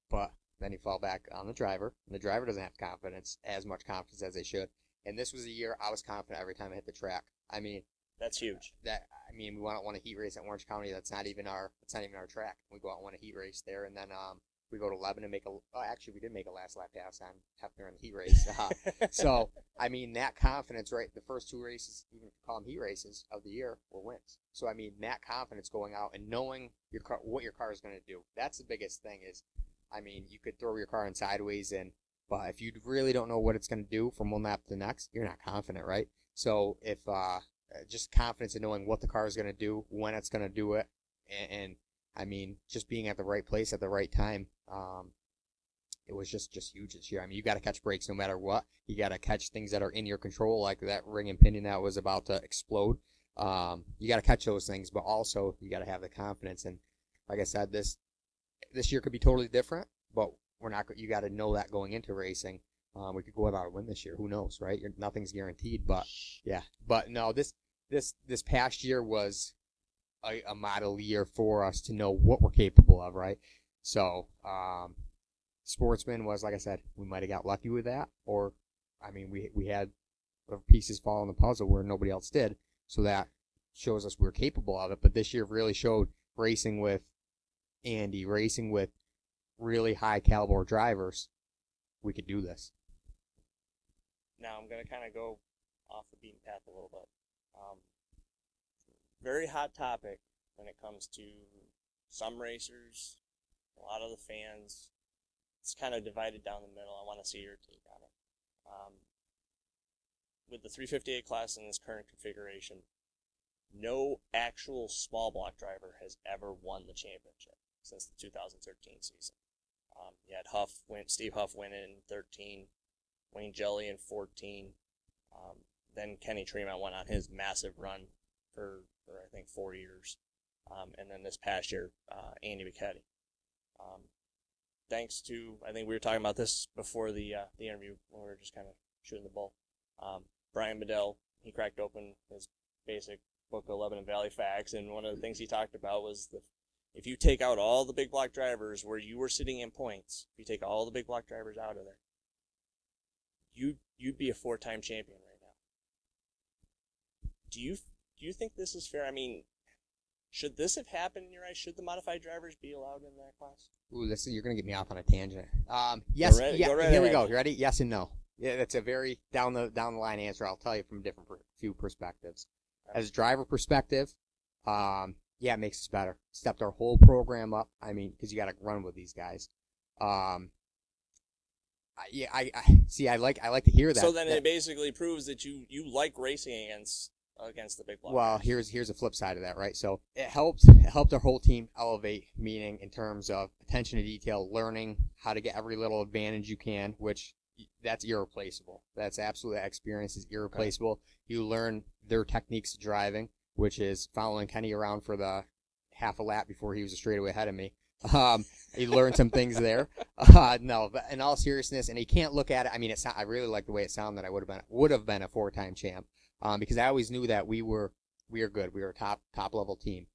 But then you fall back on the driver, and the driver doesn't have confidence, as much confidence as they should. And this was a year I was confident every time I hit the track. I mean, That's huge. that I mean, we want to want a heat race at Orange County. That's not even our. That's not even our track. We go out and want a heat race there, and then um, we go to Lebanon and make a. Oh, actually, we did make a last lap pass on Hefner in the heat race. Uh, so I mean, that confidence, right? The first two races, even if you call them heat races of the year, were wins. So I mean, that confidence going out and knowing your car, what your car is going to do. That's the biggest thing. Is, I mean, you could throw your car in sideways and But if you really don't know what it's going to do from one lap to the next, you're not confident, right? So if uh, just confidence in knowing what the car is going to do, when it's going to do it, and, and I mean, just being at the right place at the right time. Um, it was just just huge this year. I mean, you got to catch breaks no matter what. You got to catch things that are in your control, like that ring and pinion that was about to explode. Um, you got to catch those things, but also you got to have the confidence. And like I said, this this year could be totally different, but we're not. You got to know that going into racing. Um, we could go without a win this year. Who knows, right? You're, nothing's guaranteed, but yeah. But no, this this this past year was a, a model year for us to know what we're capable of, right? So, um, Sportsman was like I said, we might have got lucky with that, or I mean, we we had pieces fall in the puzzle where nobody else did, so that shows us we're capable of it. But this year really showed racing with Andy, racing with really high caliber drivers, we could do this. Now I'm gonna kind of go off the beaten path a little bit. Um, very hot topic when it comes to some racers, a lot of the fans. It's kind of divided down the middle. I want to see your take on it. Um, with the 358 class in this current configuration, no actual small block driver has ever won the championship since the 2013 season. Um, you had Huff win, Steve Huff win in 13, Wayne Jelly in 14. Um, then Kenny Tremont went on his massive run for, for I think four years, um, and then this past year, uh, Andy Bachetti. Um, thanks to I think we were talking about this before the uh, the interview when we were just kind of shooting the bull. Um, Brian Bedell he cracked open his basic book of Lebanon Valley facts, and one of the things he talked about was the if you take out all the big block drivers where you were sitting in points, if you take all the big block drivers out of there, you you'd be a four time champion right now. Do you do you think this is fair? I mean, should this have happened in your eyes? Should the modified drivers be allowed in that class? Ooh, this is, you're gonna get me off on a tangent. Um, yes, right- yeah, right here we go. You ready? Yes and no. Yeah, that's a very down the down the line answer. I'll tell you from a different per, few perspectives. As a driver perspective, um, yeah, it makes us better. Stepped our whole program up. I mean, because you got to run with these guys. Um, yeah, I, I see. I like I like to hear that. so then that- it basically proves that you you like racing against against the big block. Well, here's here's a flip side of that, right? So it helped it helped our whole team elevate, meaning in terms of attention to detail, learning how to get every little advantage you can, which that's irreplaceable. That's absolutely that experience is irreplaceable. You learn their techniques of driving, which is following Kenny around for the half a lap before he was a straightaway ahead of me. Um, you learn some things there. Uh, no, but in all seriousness, and you can't look at it. I mean, it's not, I really like the way it sounded. That I would have been would have been a four time champ um, because I always knew that we were we are good. We were a top top level team.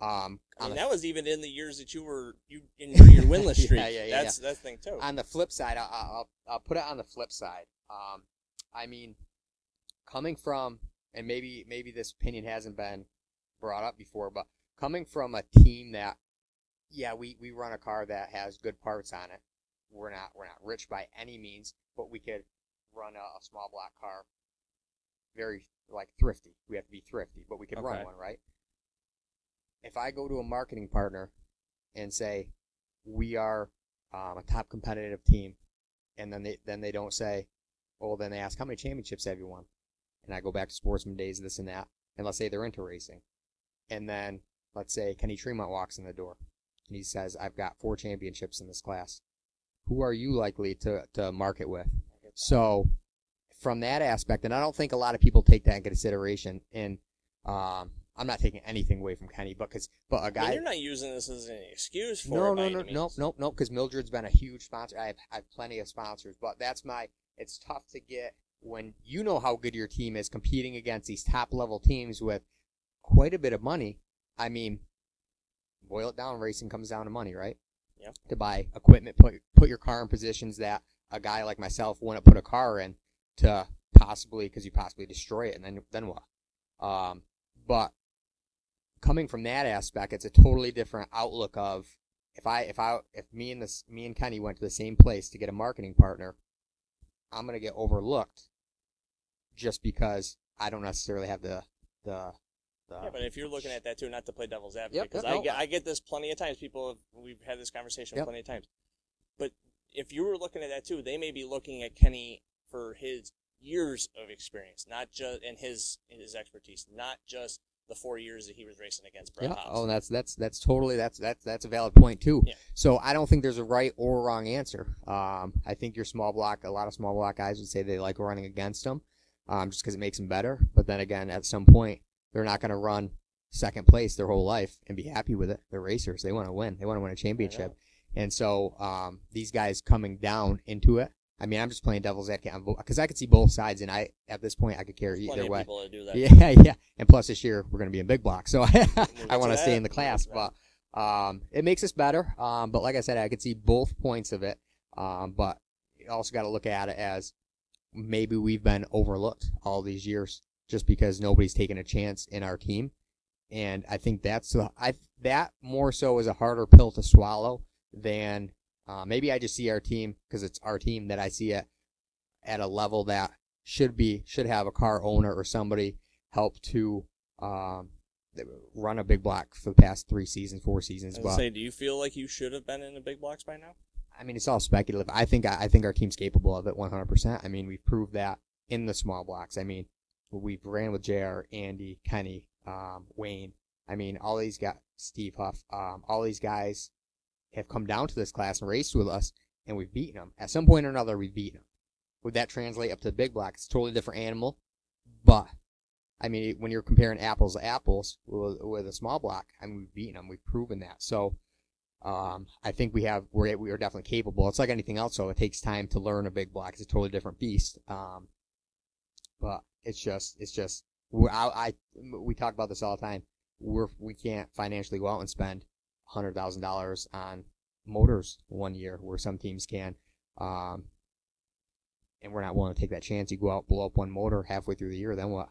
Um, I mean, the, that was even in the years that you were you in your winless streak. yeah, yeah, yeah, that's that's the thing too. on the flip side, I'll, I'll I'll put it on the flip side. Um, I mean, coming from and maybe maybe this opinion hasn't been brought up before, but coming from a team that yeah we we run a car that has good parts on it. We're not we're not rich by any means, but we could run a, a small block car very like thrifty. We have to be thrifty, but we could run one, right? If I go to a marketing partner and say we are um, a top competitive team, and then they then they don't say, well, then they ask how many championships have you won, and I go back to sportsman days, this and that, and let's say they're into racing, and then let's say Kenny Tremont walks in the door, and he says, I've got four championships in this class. Who are you likely to to market with? So, from that aspect, and I don't think a lot of people take that in consideration. And um, I'm not taking anything away from Kenny, but because but a guy. you're not using this as an excuse for no, it no, no, no, no, no, because Mildred's been a huge sponsor. I have, I have plenty of sponsors, but that's my. It's tough to get when you know how good your team is competing against these top level teams with quite a bit of money. I mean, boil it down, racing comes down to money, right? Yep. To buy equipment, put put your car in positions that a guy like myself wouldn't put a car in to possibly because you possibly destroy it, and then then what? Um, but coming from that aspect, it's a totally different outlook of if I if I if me and this me and Kenny went to the same place to get a marketing partner, I'm gonna get overlooked just because I don't necessarily have the the, Yeah, but if you're looking at that too, not to play devil's advocate, because yep, I no. get I get this plenty of times. People have, we've had this conversation Yep. plenty of times. But if you were looking at that too, they may be looking at Kenny for his years of experience, not just and his his expertise, not just the four years that he was racing against Brett Yeah. Hobbs. Oh, that's that's that's totally that's that's that's a valid point too. Yeah. So I don't think there's a right or wrong answer. Um, I think your small block, a lot of small block guys would say they like running against them, um, just because it makes them better. But then again, at some point, they're not going to run second place their whole life and be happy with it. They're racers. They want to win. They want to win a championship. And so um, these guys coming down into it. I mean, I'm just playing devil's advocate because I could see both sides, and I at this point I could care either way. people that do that. Yeah, yeah. And plus this year we're going to be in big block, so I, I want to stay in the class. But um, it makes us better. Um, but like I said, I could see both points of it. Um, but you also got to look at it as maybe we've been overlooked all these years just because nobody's taken a chance in our team. And I think that's the- I that more so is a harder pill to swallow than uh, maybe I just see our team because it's our team that I see it at a level that should be should have a car owner or somebody help to um, run a big block for the past three seasons, four I seasons. was But say, do you feel like you should have been in the big blocks by now? I mean, it's all speculative. I think I, I think our team's capable of it 100%. I mean, we've proved that in the small blocks. I mean, we've ran with JR, Andy, Kenny, um, Wayne. I mean, all these guys, Steve Huff, um, all these guys have come down to this class and raced with us, and we've beaten them. At some point or another, we've beaten them. Would that translate up to the big block? It's a totally different animal. But, I mean, when you're comparing apples to apples with, with a small block, I mean, we've beaten them. We've proven that. So, um, I think we have we're we are definitely capable. It's like anything else, so it takes time to learn a big block. It's a totally different beast. Um, but it's just it's just we're, I, I we talk about this all the time. We're we can't financially go out and spend hundred thousand dollars on motors one year where some teams can. Um, and we're not willing to take that chance. You go out, blow up one motor halfway through the year, then what?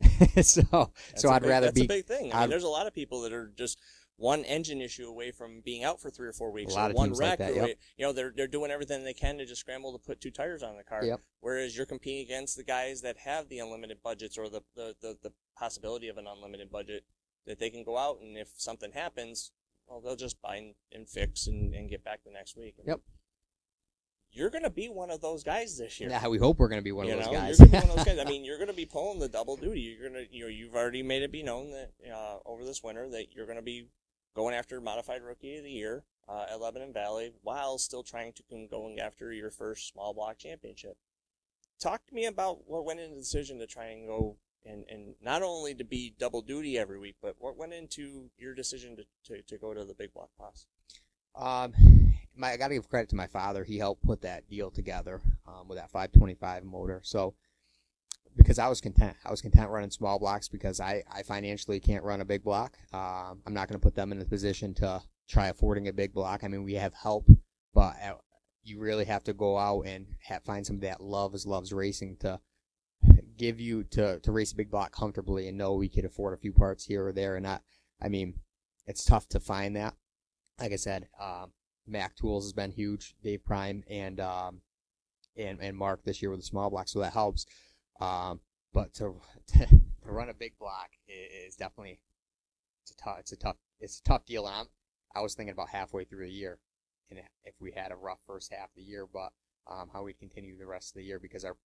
so That's so I'd big- rather that's be That's a big thing. I I'd- mean, there's a lot of people that are just one engine issue away from being out for three or four weeks. a lot or of one teams like wreck that, away. yep. You know, they're they're doing everything they can to just scramble to put two tires on the car. Yep. Whereas you're competing against the guys that have the unlimited budgets or the, the, the, the possibility of an unlimited budget that they can go out and if something happens, well, they'll just buy and, and fix and, and get back the next week. Yep. You're gonna be one of those guys this year. Yeah, we hope we're going to be one you of those know, guys. You're gonna be one of those guys. I mean, you're gonna be pulling the double duty. You're gonna, you know, you've already made it be known that uh, over this winter that you're gonna be going after modified rookie of the year uh, at Lebanon Valley while still trying to con- going after your first small block championship. Talk to me about what went into the decision to try and go and, and not only to be double duty every week, but what went into your decision to, to, to go to the big block class. Um, my, I got to give credit to my father. He helped put that deal together um, with that 525 motor. So, because I was content, I was content running small blocks because I, I financially can't run a big block. Um, I'm not going to put them in a position to try affording a big block. I mean, we have help, but uh, you really have to go out and have, find somebody that loves loves racing to give you to to race a big block comfortably and know we could afford a few parts here or there. And not, I mean, it's tough to find that. Like I said, um, Mac Tools has been huge. Dave Prime and um, and and Mark this year with the small block, so that helps. Um, but to, to run a big block is definitely it's a tough it's a tough it's a tough deal. And I'm, I was thinking about halfway through the year, and if we had a rough first half of the year, but um, how we'd continue the rest of the year because our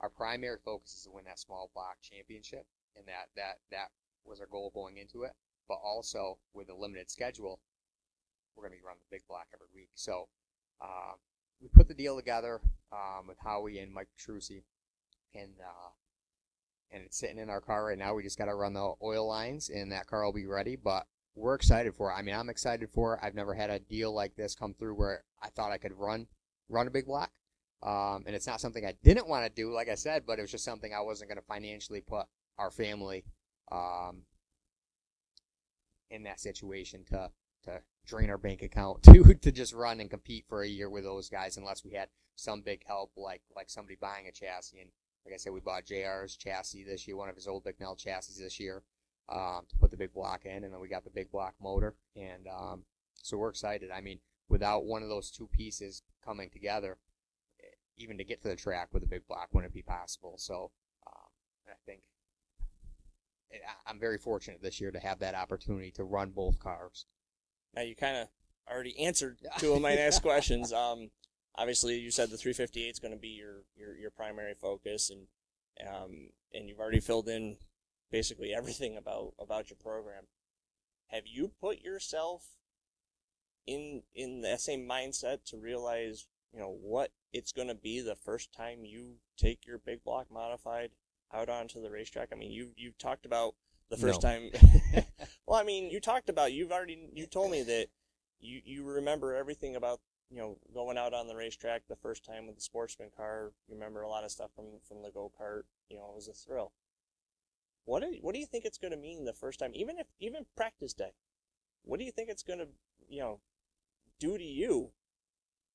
our primary focus is to win that small block championship, and that that that was our goal going into it. But also with a limited schedule, we're going to be running the big block every week. So uh, we put the deal together um, with Howie and Mike Petrucci, and uh, and it's sitting in our car right now. We just got to run the oil lines, and that car will be ready. But we're excited for it. I mean, I'm excited for it. I've never had a deal like this come through where I thought I could run run a big block. Um, and it's not something I didn't want to do, like I said, but it was just something I wasn't going to financially put our family um, in that situation to to drain our bank account to to just run and compete for a year with those guys unless we had some big help like like somebody buying a chassis and like I said we bought JR's chassis this year one of his old Bicknell chassis this year um, to put the big block in and then we got the big block motor. And um, so we're excited. I mean without one of those two pieces coming together eh, even to get to the track with a big block wouldn't be possible. So um, I think I- I'm very fortunate this year to have that opportunity to run both cars. Now you kind of already answered two of my next questions. Um, obviously you said the 358 is going to be your, your your primary focus, and um, and you've already filled in basically everything about about your program. Have you put yourself in in that same mindset to realize you know what it's going to be the first time you take your big block modified out onto the racetrack? I mean, you you talked about the first No. time. well, I mean, you talked about you've already you told me that you you remember everything about you know going out on the racetrack the first time with the sportsman car. You remember a lot of stuff from from the go kart. You know, it was a thrill. What do what do you think it's going to mean the first time, even if even practice day? What do you think it's going to you know do to you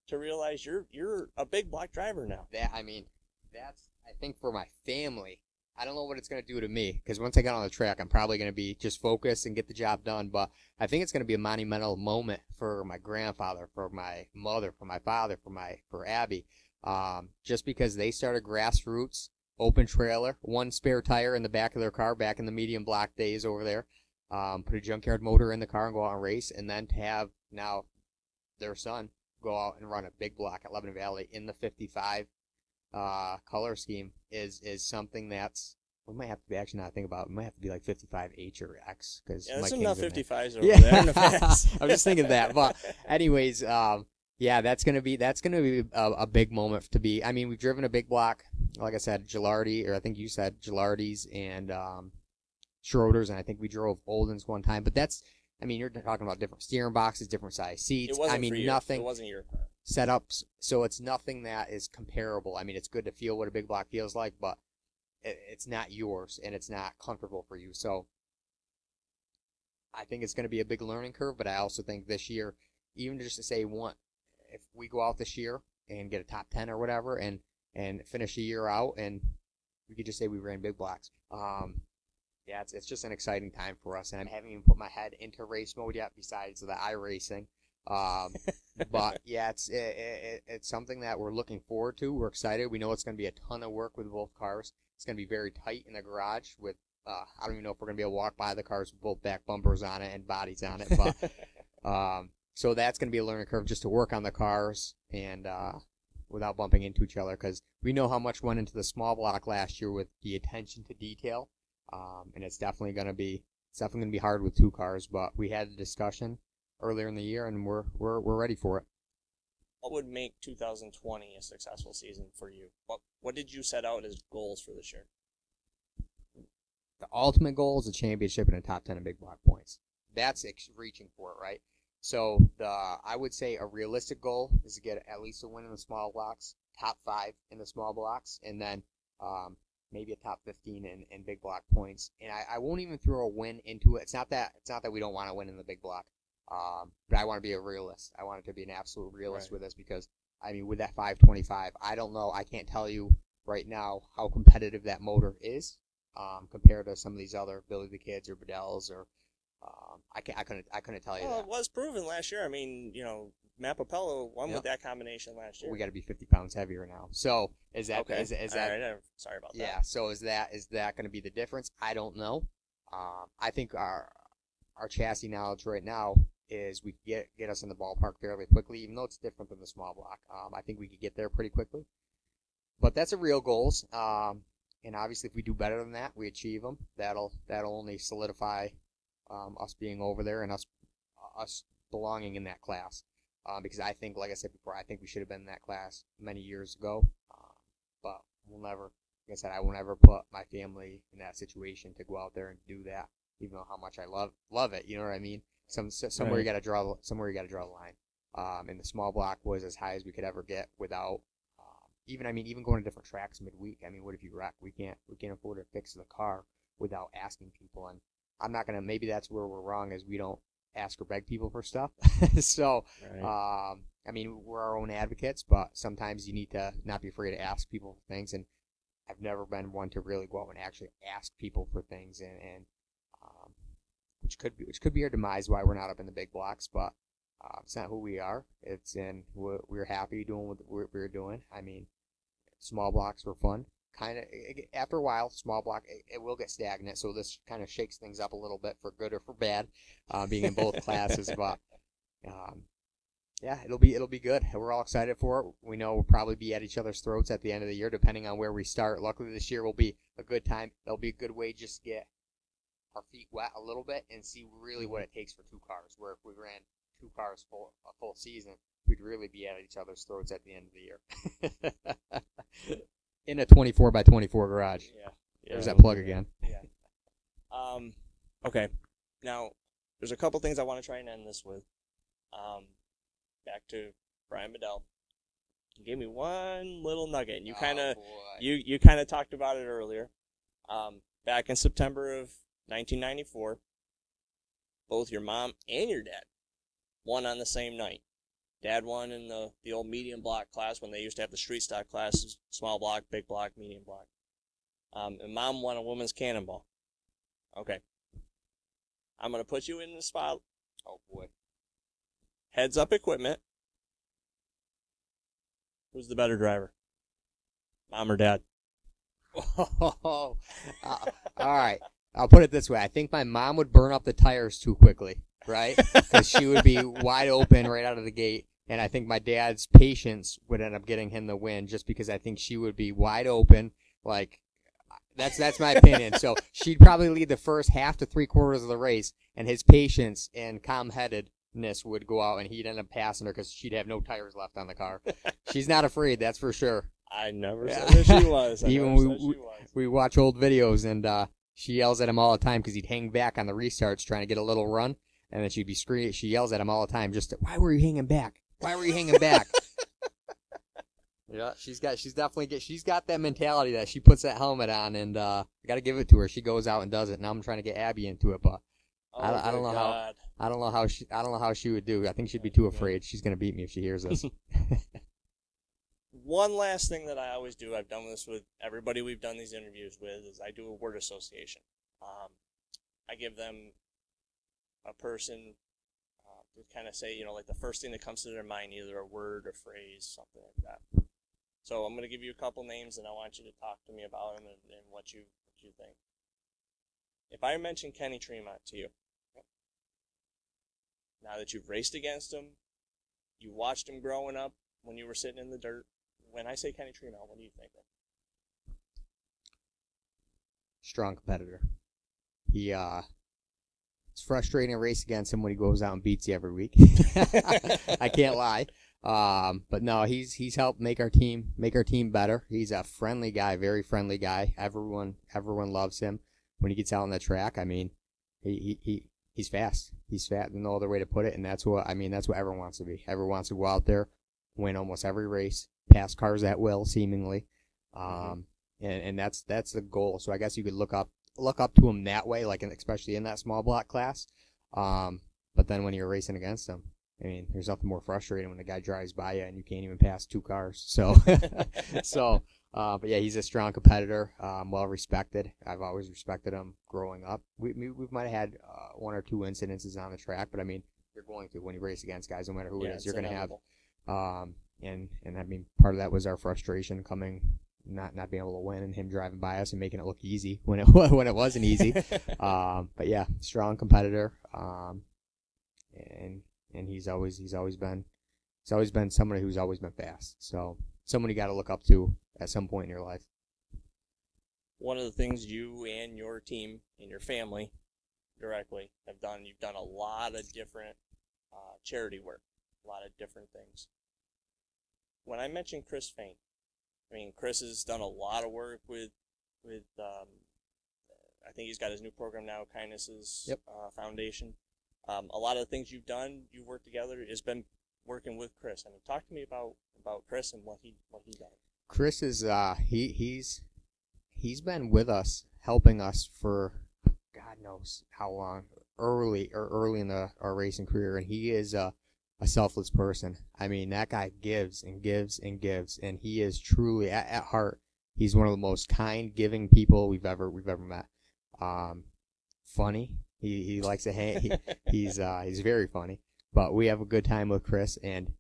to realize you're you're a big block driver now? that I mean, that's I think for my family. I don't know what it's gonna do to me because once I get on the track, I'm probably gonna be just focused and get the job done. But I think it's gonna be a monumental moment for my grandfather, for my mother, for my father, for my for Abby, um, just because they started grassroots, open trailer, one spare tire in the back of their car back in the medium block days over there. Um, put a junkyard motor in the car and go out and race, and then to have now their son go out and run a big block at Lebanon Valley in the 55 uh, color scheme is is something that's we might have to be actually not think about. It might have to be like 55H or X because Yeah, there's enough 55s over Yeah. there the. I'm just thinking that, but anyways, um, yeah, that's gonna be that's gonna be a, a big moment to be. I mean, we've driven a big block, like I said, Gilardi, or I think you said Gilardi's and um, Schroeder's, and I think we drove Olden's one time. But that's, I mean, you're talking about different steering boxes, different size it seats. wasn't I mean, nothing It wasn't your car. Setups, so it's nothing that is comparable. I mean, it's good to feel what a big block feels like, but it, it's not yours and it's not comfortable for you. So I think it's going to be a big learning curve, but I also think this year, even just to say one, if we go out this year and get a top ten or whatever, and and finish the year out, and we could just say we ran big blocks. Um, yeah, it's, it's just an exciting time for us, and I haven't even put my head into race mode yet. Besides the iRacing, um, but yeah, it's it, it, it's something that we're looking forward to. We're excited. We know it's going to be a ton of work with both cars. It's going to be very tight in the garage. With uh, I don't even know if we're going to be able to walk by the cars with both back bumpers on it and bodies on it. But um, so that's going to be a learning curve just to work on the cars and uh, without bumping into each other because we know how much went into the small block last year with the attention to detail. Um, and it's definitely going to be it's definitely going to be hard with two cars. But we had the discussion earlier in the year, and we're we're we're ready for it. what would make 2020 a successful season for you? What what did you set out as goals for this year? The ultimate goal is a championship and a top ten in big block points. That's ex- reaching for it, right? So the I would say a realistic goal is to get at least a win in the small blocks, top five in the small blocks, and then um, maybe a top fifteen in, in big block points. And I, I won't even throw a win into it. It's not that it's not that we don't want to win in the big block, um, but I want to be a realist. I want it to be an absolute realist Right. with this because I mean with that 525, I don't know. I can't tell you right now how competitive that motor is um, compared to some of these other Billy the Kids or Bedell's or um, I, can, I couldn't I couldn't tell you Well, that. it was proven last year. I mean, you know, Matt Papello won Yep. with that combination last year. we got to be 50 pounds heavier now. So is that okay. is, is that right, sorry about yeah? So is that is that going to be the difference? I don't know. Um, I think our our chassis knowledge right now is we get get us in the ballpark fairly quickly, even though it's different than the small block. Um, I think we could get there pretty quickly. But that's a real goals. Um, and obviously, if we do better than that, we achieve them. That'll that'll only solidify um, us being over there and us us belonging in that class. Um, because I think, like I said before, I think we should have been in that class many years ago. Um, but we'll never, like I said, I will never put my family in that situation to go out there and do that, even though how much I love love it. You know what I mean? Some so- somewhere you got to draw somewhere you got to draw the line. Um, and the small block was as high as we could ever get without um, even I mean even going to different tracks midweek. I mean, what if you wreck? We can't we can't afford to fix the car without asking people. And I'm not gonna. Maybe that's where we're wrong is we don't ask or beg people for stuff. so Right. um, I mean, we're our own advocates, but sometimes you need to not be afraid to ask people for things. And I've never been one to really go out and actually ask people for things, and, and which could be which could be our demise why we're not up in the big blocks. But uh, it's not who we are. It's in we're, we're happy doing what we're, we're doing. I mean, small blocks were fun. Kind of after a while, small block it, it will get stagnant. So this kind of shakes things up a little bit for good or for bad, uh, being in both classes. But um, yeah, it'll be it'll be good. We're all excited for it. We know we'll probably be at each other's throats at the end of the year, depending on where we start. Luckily, this year will be a good time. It'll be a good way just to get our feet wet a little bit and see really what it takes for two cars. Where if we ran two cars full a full season, we'd really be at each other's throats at the end of the year. In a 24 by 24 garage. Yeah. There's that plug again. Yeah. Um, okay. Now, there's a couple things I want to try and end this with. Um, back to Brian Bedell. You gave me one little nugget, and you kind of Oh, you you kind of talked about it earlier. Um, back in September of 1994, both your mom and your dad won on the same night. Dad won in the the old medium block class when they used to have the street stock classes: small block, big block, medium block. Um, and mom won a women's cannonball. Okay. I'm gonna put you in the spot. Oh boy. Heads up equipment. Who's the better driver? Mom or dad? Oh, uh, all right. I'll put it this way. I think my mom would burn up the tires too quickly, right? Because she would be wide open right out of the gate. And I think my dad's patience would end up getting him the win just because I think she would be wide open. Like, that's that's my opinion. So she'd probably lead the first half to three quarters of the race, and his patience and calm headedness would go out, and he'd end up passing her because she'd have no tires left on the car. She's not afraid, that's for sure. I never Yeah. said that she was. I Even we- we- was. we watch old videos and uh, she yells at him all the time because he'd hang back on the restarts trying to get a little run, and then she'd be screaming. She yells at him all the time, just why were you hanging back? Why were you hanging back? yeah, she's got she's definitely get she's got that mentality that she puts that helmet on, and uh, I got to give it to her. She goes out and does it. Now I'm trying to get Abby into it, but I don't- I don't Oh, know good how- I don't know how she I don't know how she would do. I think she'd be too afraid. She's gonna beat me if she hears this. One last thing that I always do, I've done this with everybody we've done these interviews with, is I do a word association. Um, I give them a person uh, to kind of say, you know, like the first thing that comes to their mind, either a word or phrase, something like that. So I'm going to give you a couple names, and I want you to talk to me about them and, and what you what you think. If I mention Kenny Tremont to you, now that you've raced against him, you watched him growing up when you were sitting in the dirt. When I say Kenny Tremont, what do you think? of? strong competitor. He uh it's frustrating to race against him when he goes out and beats you every week. I can't lie. Um but no, he's he's helped make our team make our team better. He's a friendly guy, very friendly guy. Everyone everyone loves him when he gets out on the track. I mean, he he, he he's fast. He's fast. No other way to put it. And that's what I mean. That's what everyone wants to be. Everyone wants to go out there, win almost every race, pass cars at will, seemingly. Um, and, and that's that's the goal. So I guess you could look up look up to him that way, like in, especially in that small block class. Um, but then when you're racing against him, I mean, there's nothing more frustrating when the guy drives by you and you can't even pass two cars. So, so, uh, but yeah, he's a strong competitor, um, well respected. I've always respected him growing up. We we, we might have had uh, one or two incidences on the track, but I mean, you're going to when you race against guys, no matter who Yeah, it is, you're going to have um, and and I mean, part of that was our frustration coming, not not being able to win, and him driving by us and making it look easy when it when it wasn't easy. um, but yeah, strong competitor. Um, and and he's always he's always been he's always been somebody who's always been fast. So someone you got to look up to at some point in your life. One of the things you and your team and your family directly have done, you've done a lot of different uh, charity work, a lot of different things. When I mentioned Chris Fain, I mean Chris has done a lot of work with with um, I think he's got his new program now, Kindness's Yep. uh, Foundation. Um, a lot of the things you've done, you've worked together, has been working with Chris. I mean, talk to me about about Chris and what he what he does. Chris is uh he he's he's been with us helping us for God knows how long early or early in the our racing career and he is a a selfless person. I mean that guy gives and gives and gives and he is truly at, at heart he's one of the most kind giving people we've ever we've ever met. Um funny. He he likes to hang he, he's uh he's very funny. But we have a good time with Chris and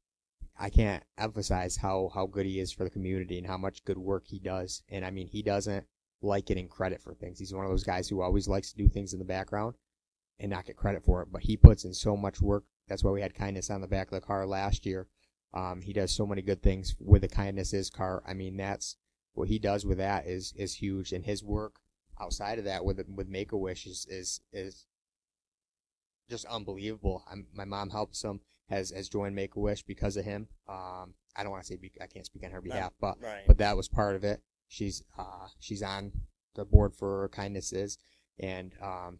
I can't emphasize how how good he is for the community and how much good work he does. And I mean, he doesn't like getting credit for things. He's one of those guys who always likes to do things in the background and not get credit for it. But he puts in so much work that's why we had kindness on the back of the car last year. Um, he does so many good things with the kindness is car. I mean, that's what he does with that is is huge, and his work outside of that with with Make a Wish is is is just unbelievable. I'm, my mom helps him has has joined Make a Wish because of him. Um, I don't want to say be, I can't speak on her behalf, but Right. but that was part of it. She's uh she's on the board for kindnesses and um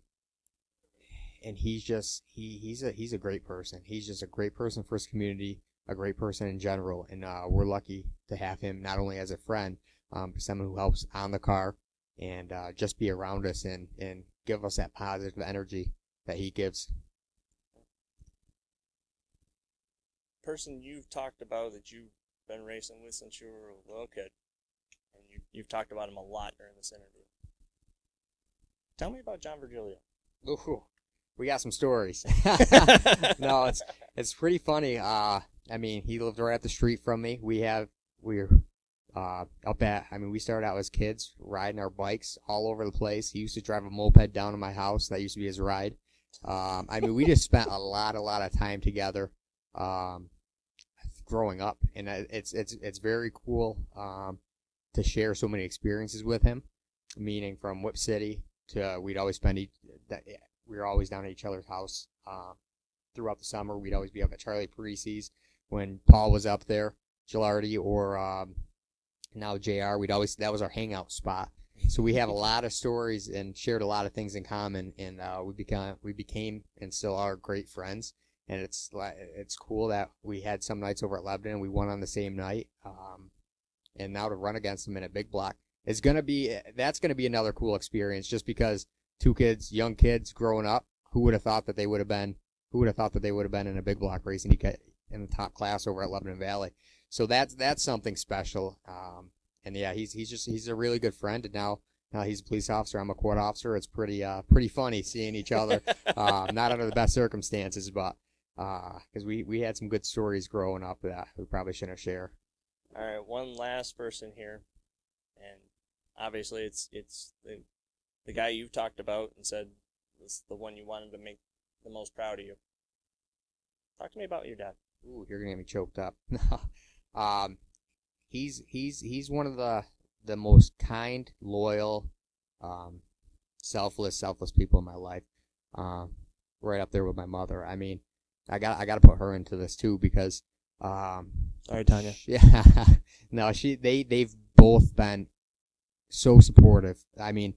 and he's just he he's a he's a great person. He's just a great person for his community, a great person in general, and uh, we're lucky to have him not only as a friend, um, but someone who helps on the car and uh, just be around us and and give us that positive energy that he gives. person you've talked about that you've been racing with since you were a little kid, and you, you've talked about him a lot during this interview. Tell me about John Virgilio. Ooh, we got some stories. no, it's it's pretty funny. Uh, I mean, he lived right up the street from me. We have we're uh up at. I mean, we started out as kids riding our bikes all over the place. He used to drive a moped down to my house. That used to be his ride. Um, I mean, we just spent a lot, a lot of time together. Um, growing up, and it's it's it's very cool. Um, to share so many experiences with him, meaning from Whip City to uh, we'd always spend each, that we were always down at each other's house uh, throughout the summer. We'd always be up at Charlie Parisi's when Paul was up there, Gilardi, or um, now Jr. We'd always that was our hangout spot. So we have a lot of stories and shared a lot of things in common, and uh, we became we became and still are great friends. And it's it's cool that we had some nights over at Lebanon. We won on the same night, um, and now to run against him in a big block is gonna be that's gonna be another cool experience. Just because two kids, young kids growing up, who would have thought that they would have been, who would have thought that they would have been in a big block racing DK in the top class over at Lebanon Valley. So that's that's something special. Um, and yeah, he's he's just he's a really good friend. And now now he's a police officer. I'm a court officer. It's pretty uh pretty funny seeing each other. uh, not under the best circumstances, but because we we had some good stories growing up that we probably shouldn't share. All right, one last person here, and obviously it's it's the the guy you've talked about and said was the one you wanted to make the most proud of you. Talk to me about your dad. Ooh, you're gonna get me choked up. um, he's he's he's one of the the most kind, loyal, um, selfless, selfless people in my life. Um, right up there with my mother. I mean, I got I got to put her into this too because um, Sorry, Tanya. yeah, no, she they they've both been so supportive. I mean,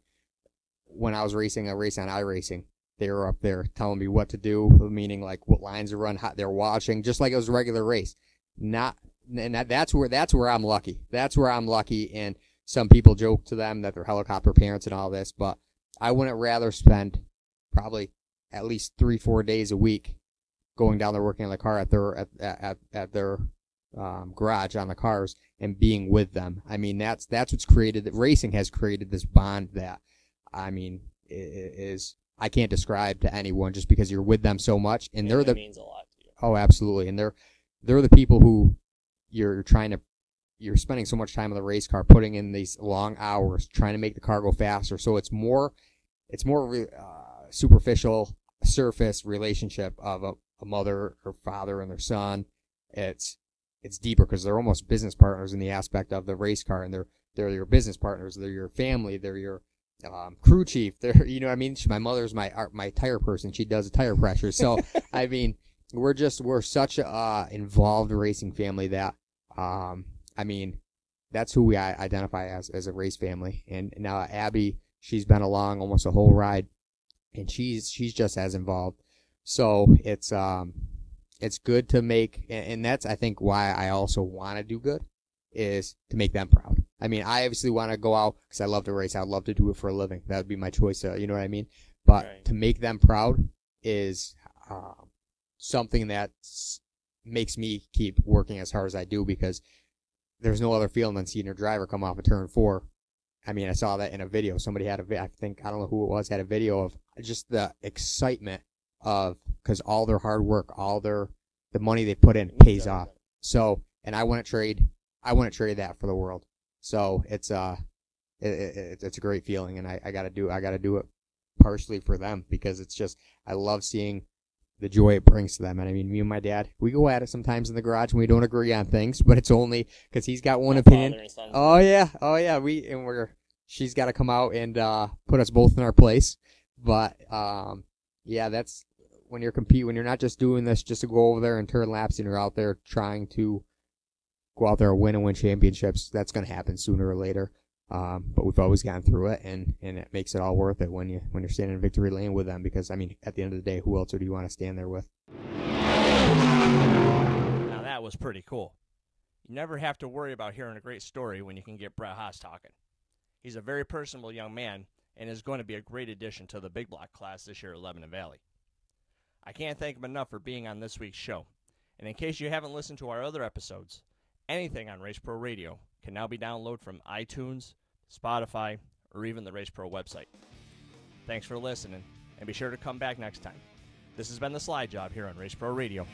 when I was racing a race on iRacing, they were up there telling me what to do, meaning like what lines to run, how they're watching, just like it was a regular race. Not, and that, that's where that's where I'm lucky. That's where I'm lucky. And some people joke to them that they're helicopter parents and all this, but I wouldn't rather spend probably at least three, four days a week going down there working on the car at their at at, at their um, garage on the cars and being with them. I mean, that's that's what's created. That racing has created this bond that, I mean, is I can't describe to anyone just because you're with them so much, and they're it the means a lot to you. oh, absolutely, and they're they're the people who you're trying to you're spending so much time on the race car, putting in these long hours trying to make the car go faster. So it's more it's more uh, superficial surface relationship of a, a mother or father and their son. It's it's deeper because they're almost business partners in the aspect of the race car, and they're they're your business partners. They're your family. They're your um, crew chief. They're you know what I mean. She, my mother's my my tire person. She does a tire pressure. So I mean, we're just we're such a uh, involved racing family that um, I mean, that's who we identify as as a race family. And now Abby, she's been along almost a whole ride, and she's she's just as involved. So it's um it's good to make, and, and that's I think why I also want to do good is to make them proud. I mean, I obviously want to go out because I love to race. I'd love to do it for a living. That would be my choice. Uh, you know what I mean? But Right. to make them proud is um, something that makes me keep working as hard as I do because there's no other feeling than seeing your driver come off a turn four. I mean, I saw that in a video. Somebody had a, I think, I don't know who it was, had a video of just the excitement of, because all their hard work, all their, the money they put in pays off. So, and I wouldn't trade, I wouldn't trade that for the world. So it's, uh, it, it, it's a great feeling and I, I gotta do, I gotta do it partially for them because it's just, I love seeing the joy it brings to them. And I mean, me and my dad, we go at it sometimes in the garage when we don't agree on things, but it's only because he's got one My opinion. and. Oh yeah, oh yeah. We and we're she's got to come out and uh, put us both in our place. But um, yeah, that's when you're compete when you're not just doing this just to go over there and turn laps and you're out there trying to go out there and win and win championships. That's going to happen sooner or later. Um, but we've always gone through it, and, and it makes it all worth it when you when you're standing in victory lane with them. Because I mean, at the end of the day, who else do you want to stand there with? Now that was pretty cool. You never have to worry about hearing a great story when you can get Brett Haas talking. He's a very personable young man and is going to be a great addition to the big block class this year at Lebanon Valley. I can't thank him enough for being on this week's show. And in case you haven't listened to our other episodes, anything on Race Pro Radio can now be downloaded from iTunes, Spotify, or even the Race Pro website. Thanks for listening, and be sure to come back next time. This has been the Slide Job here on Race Pro Radio.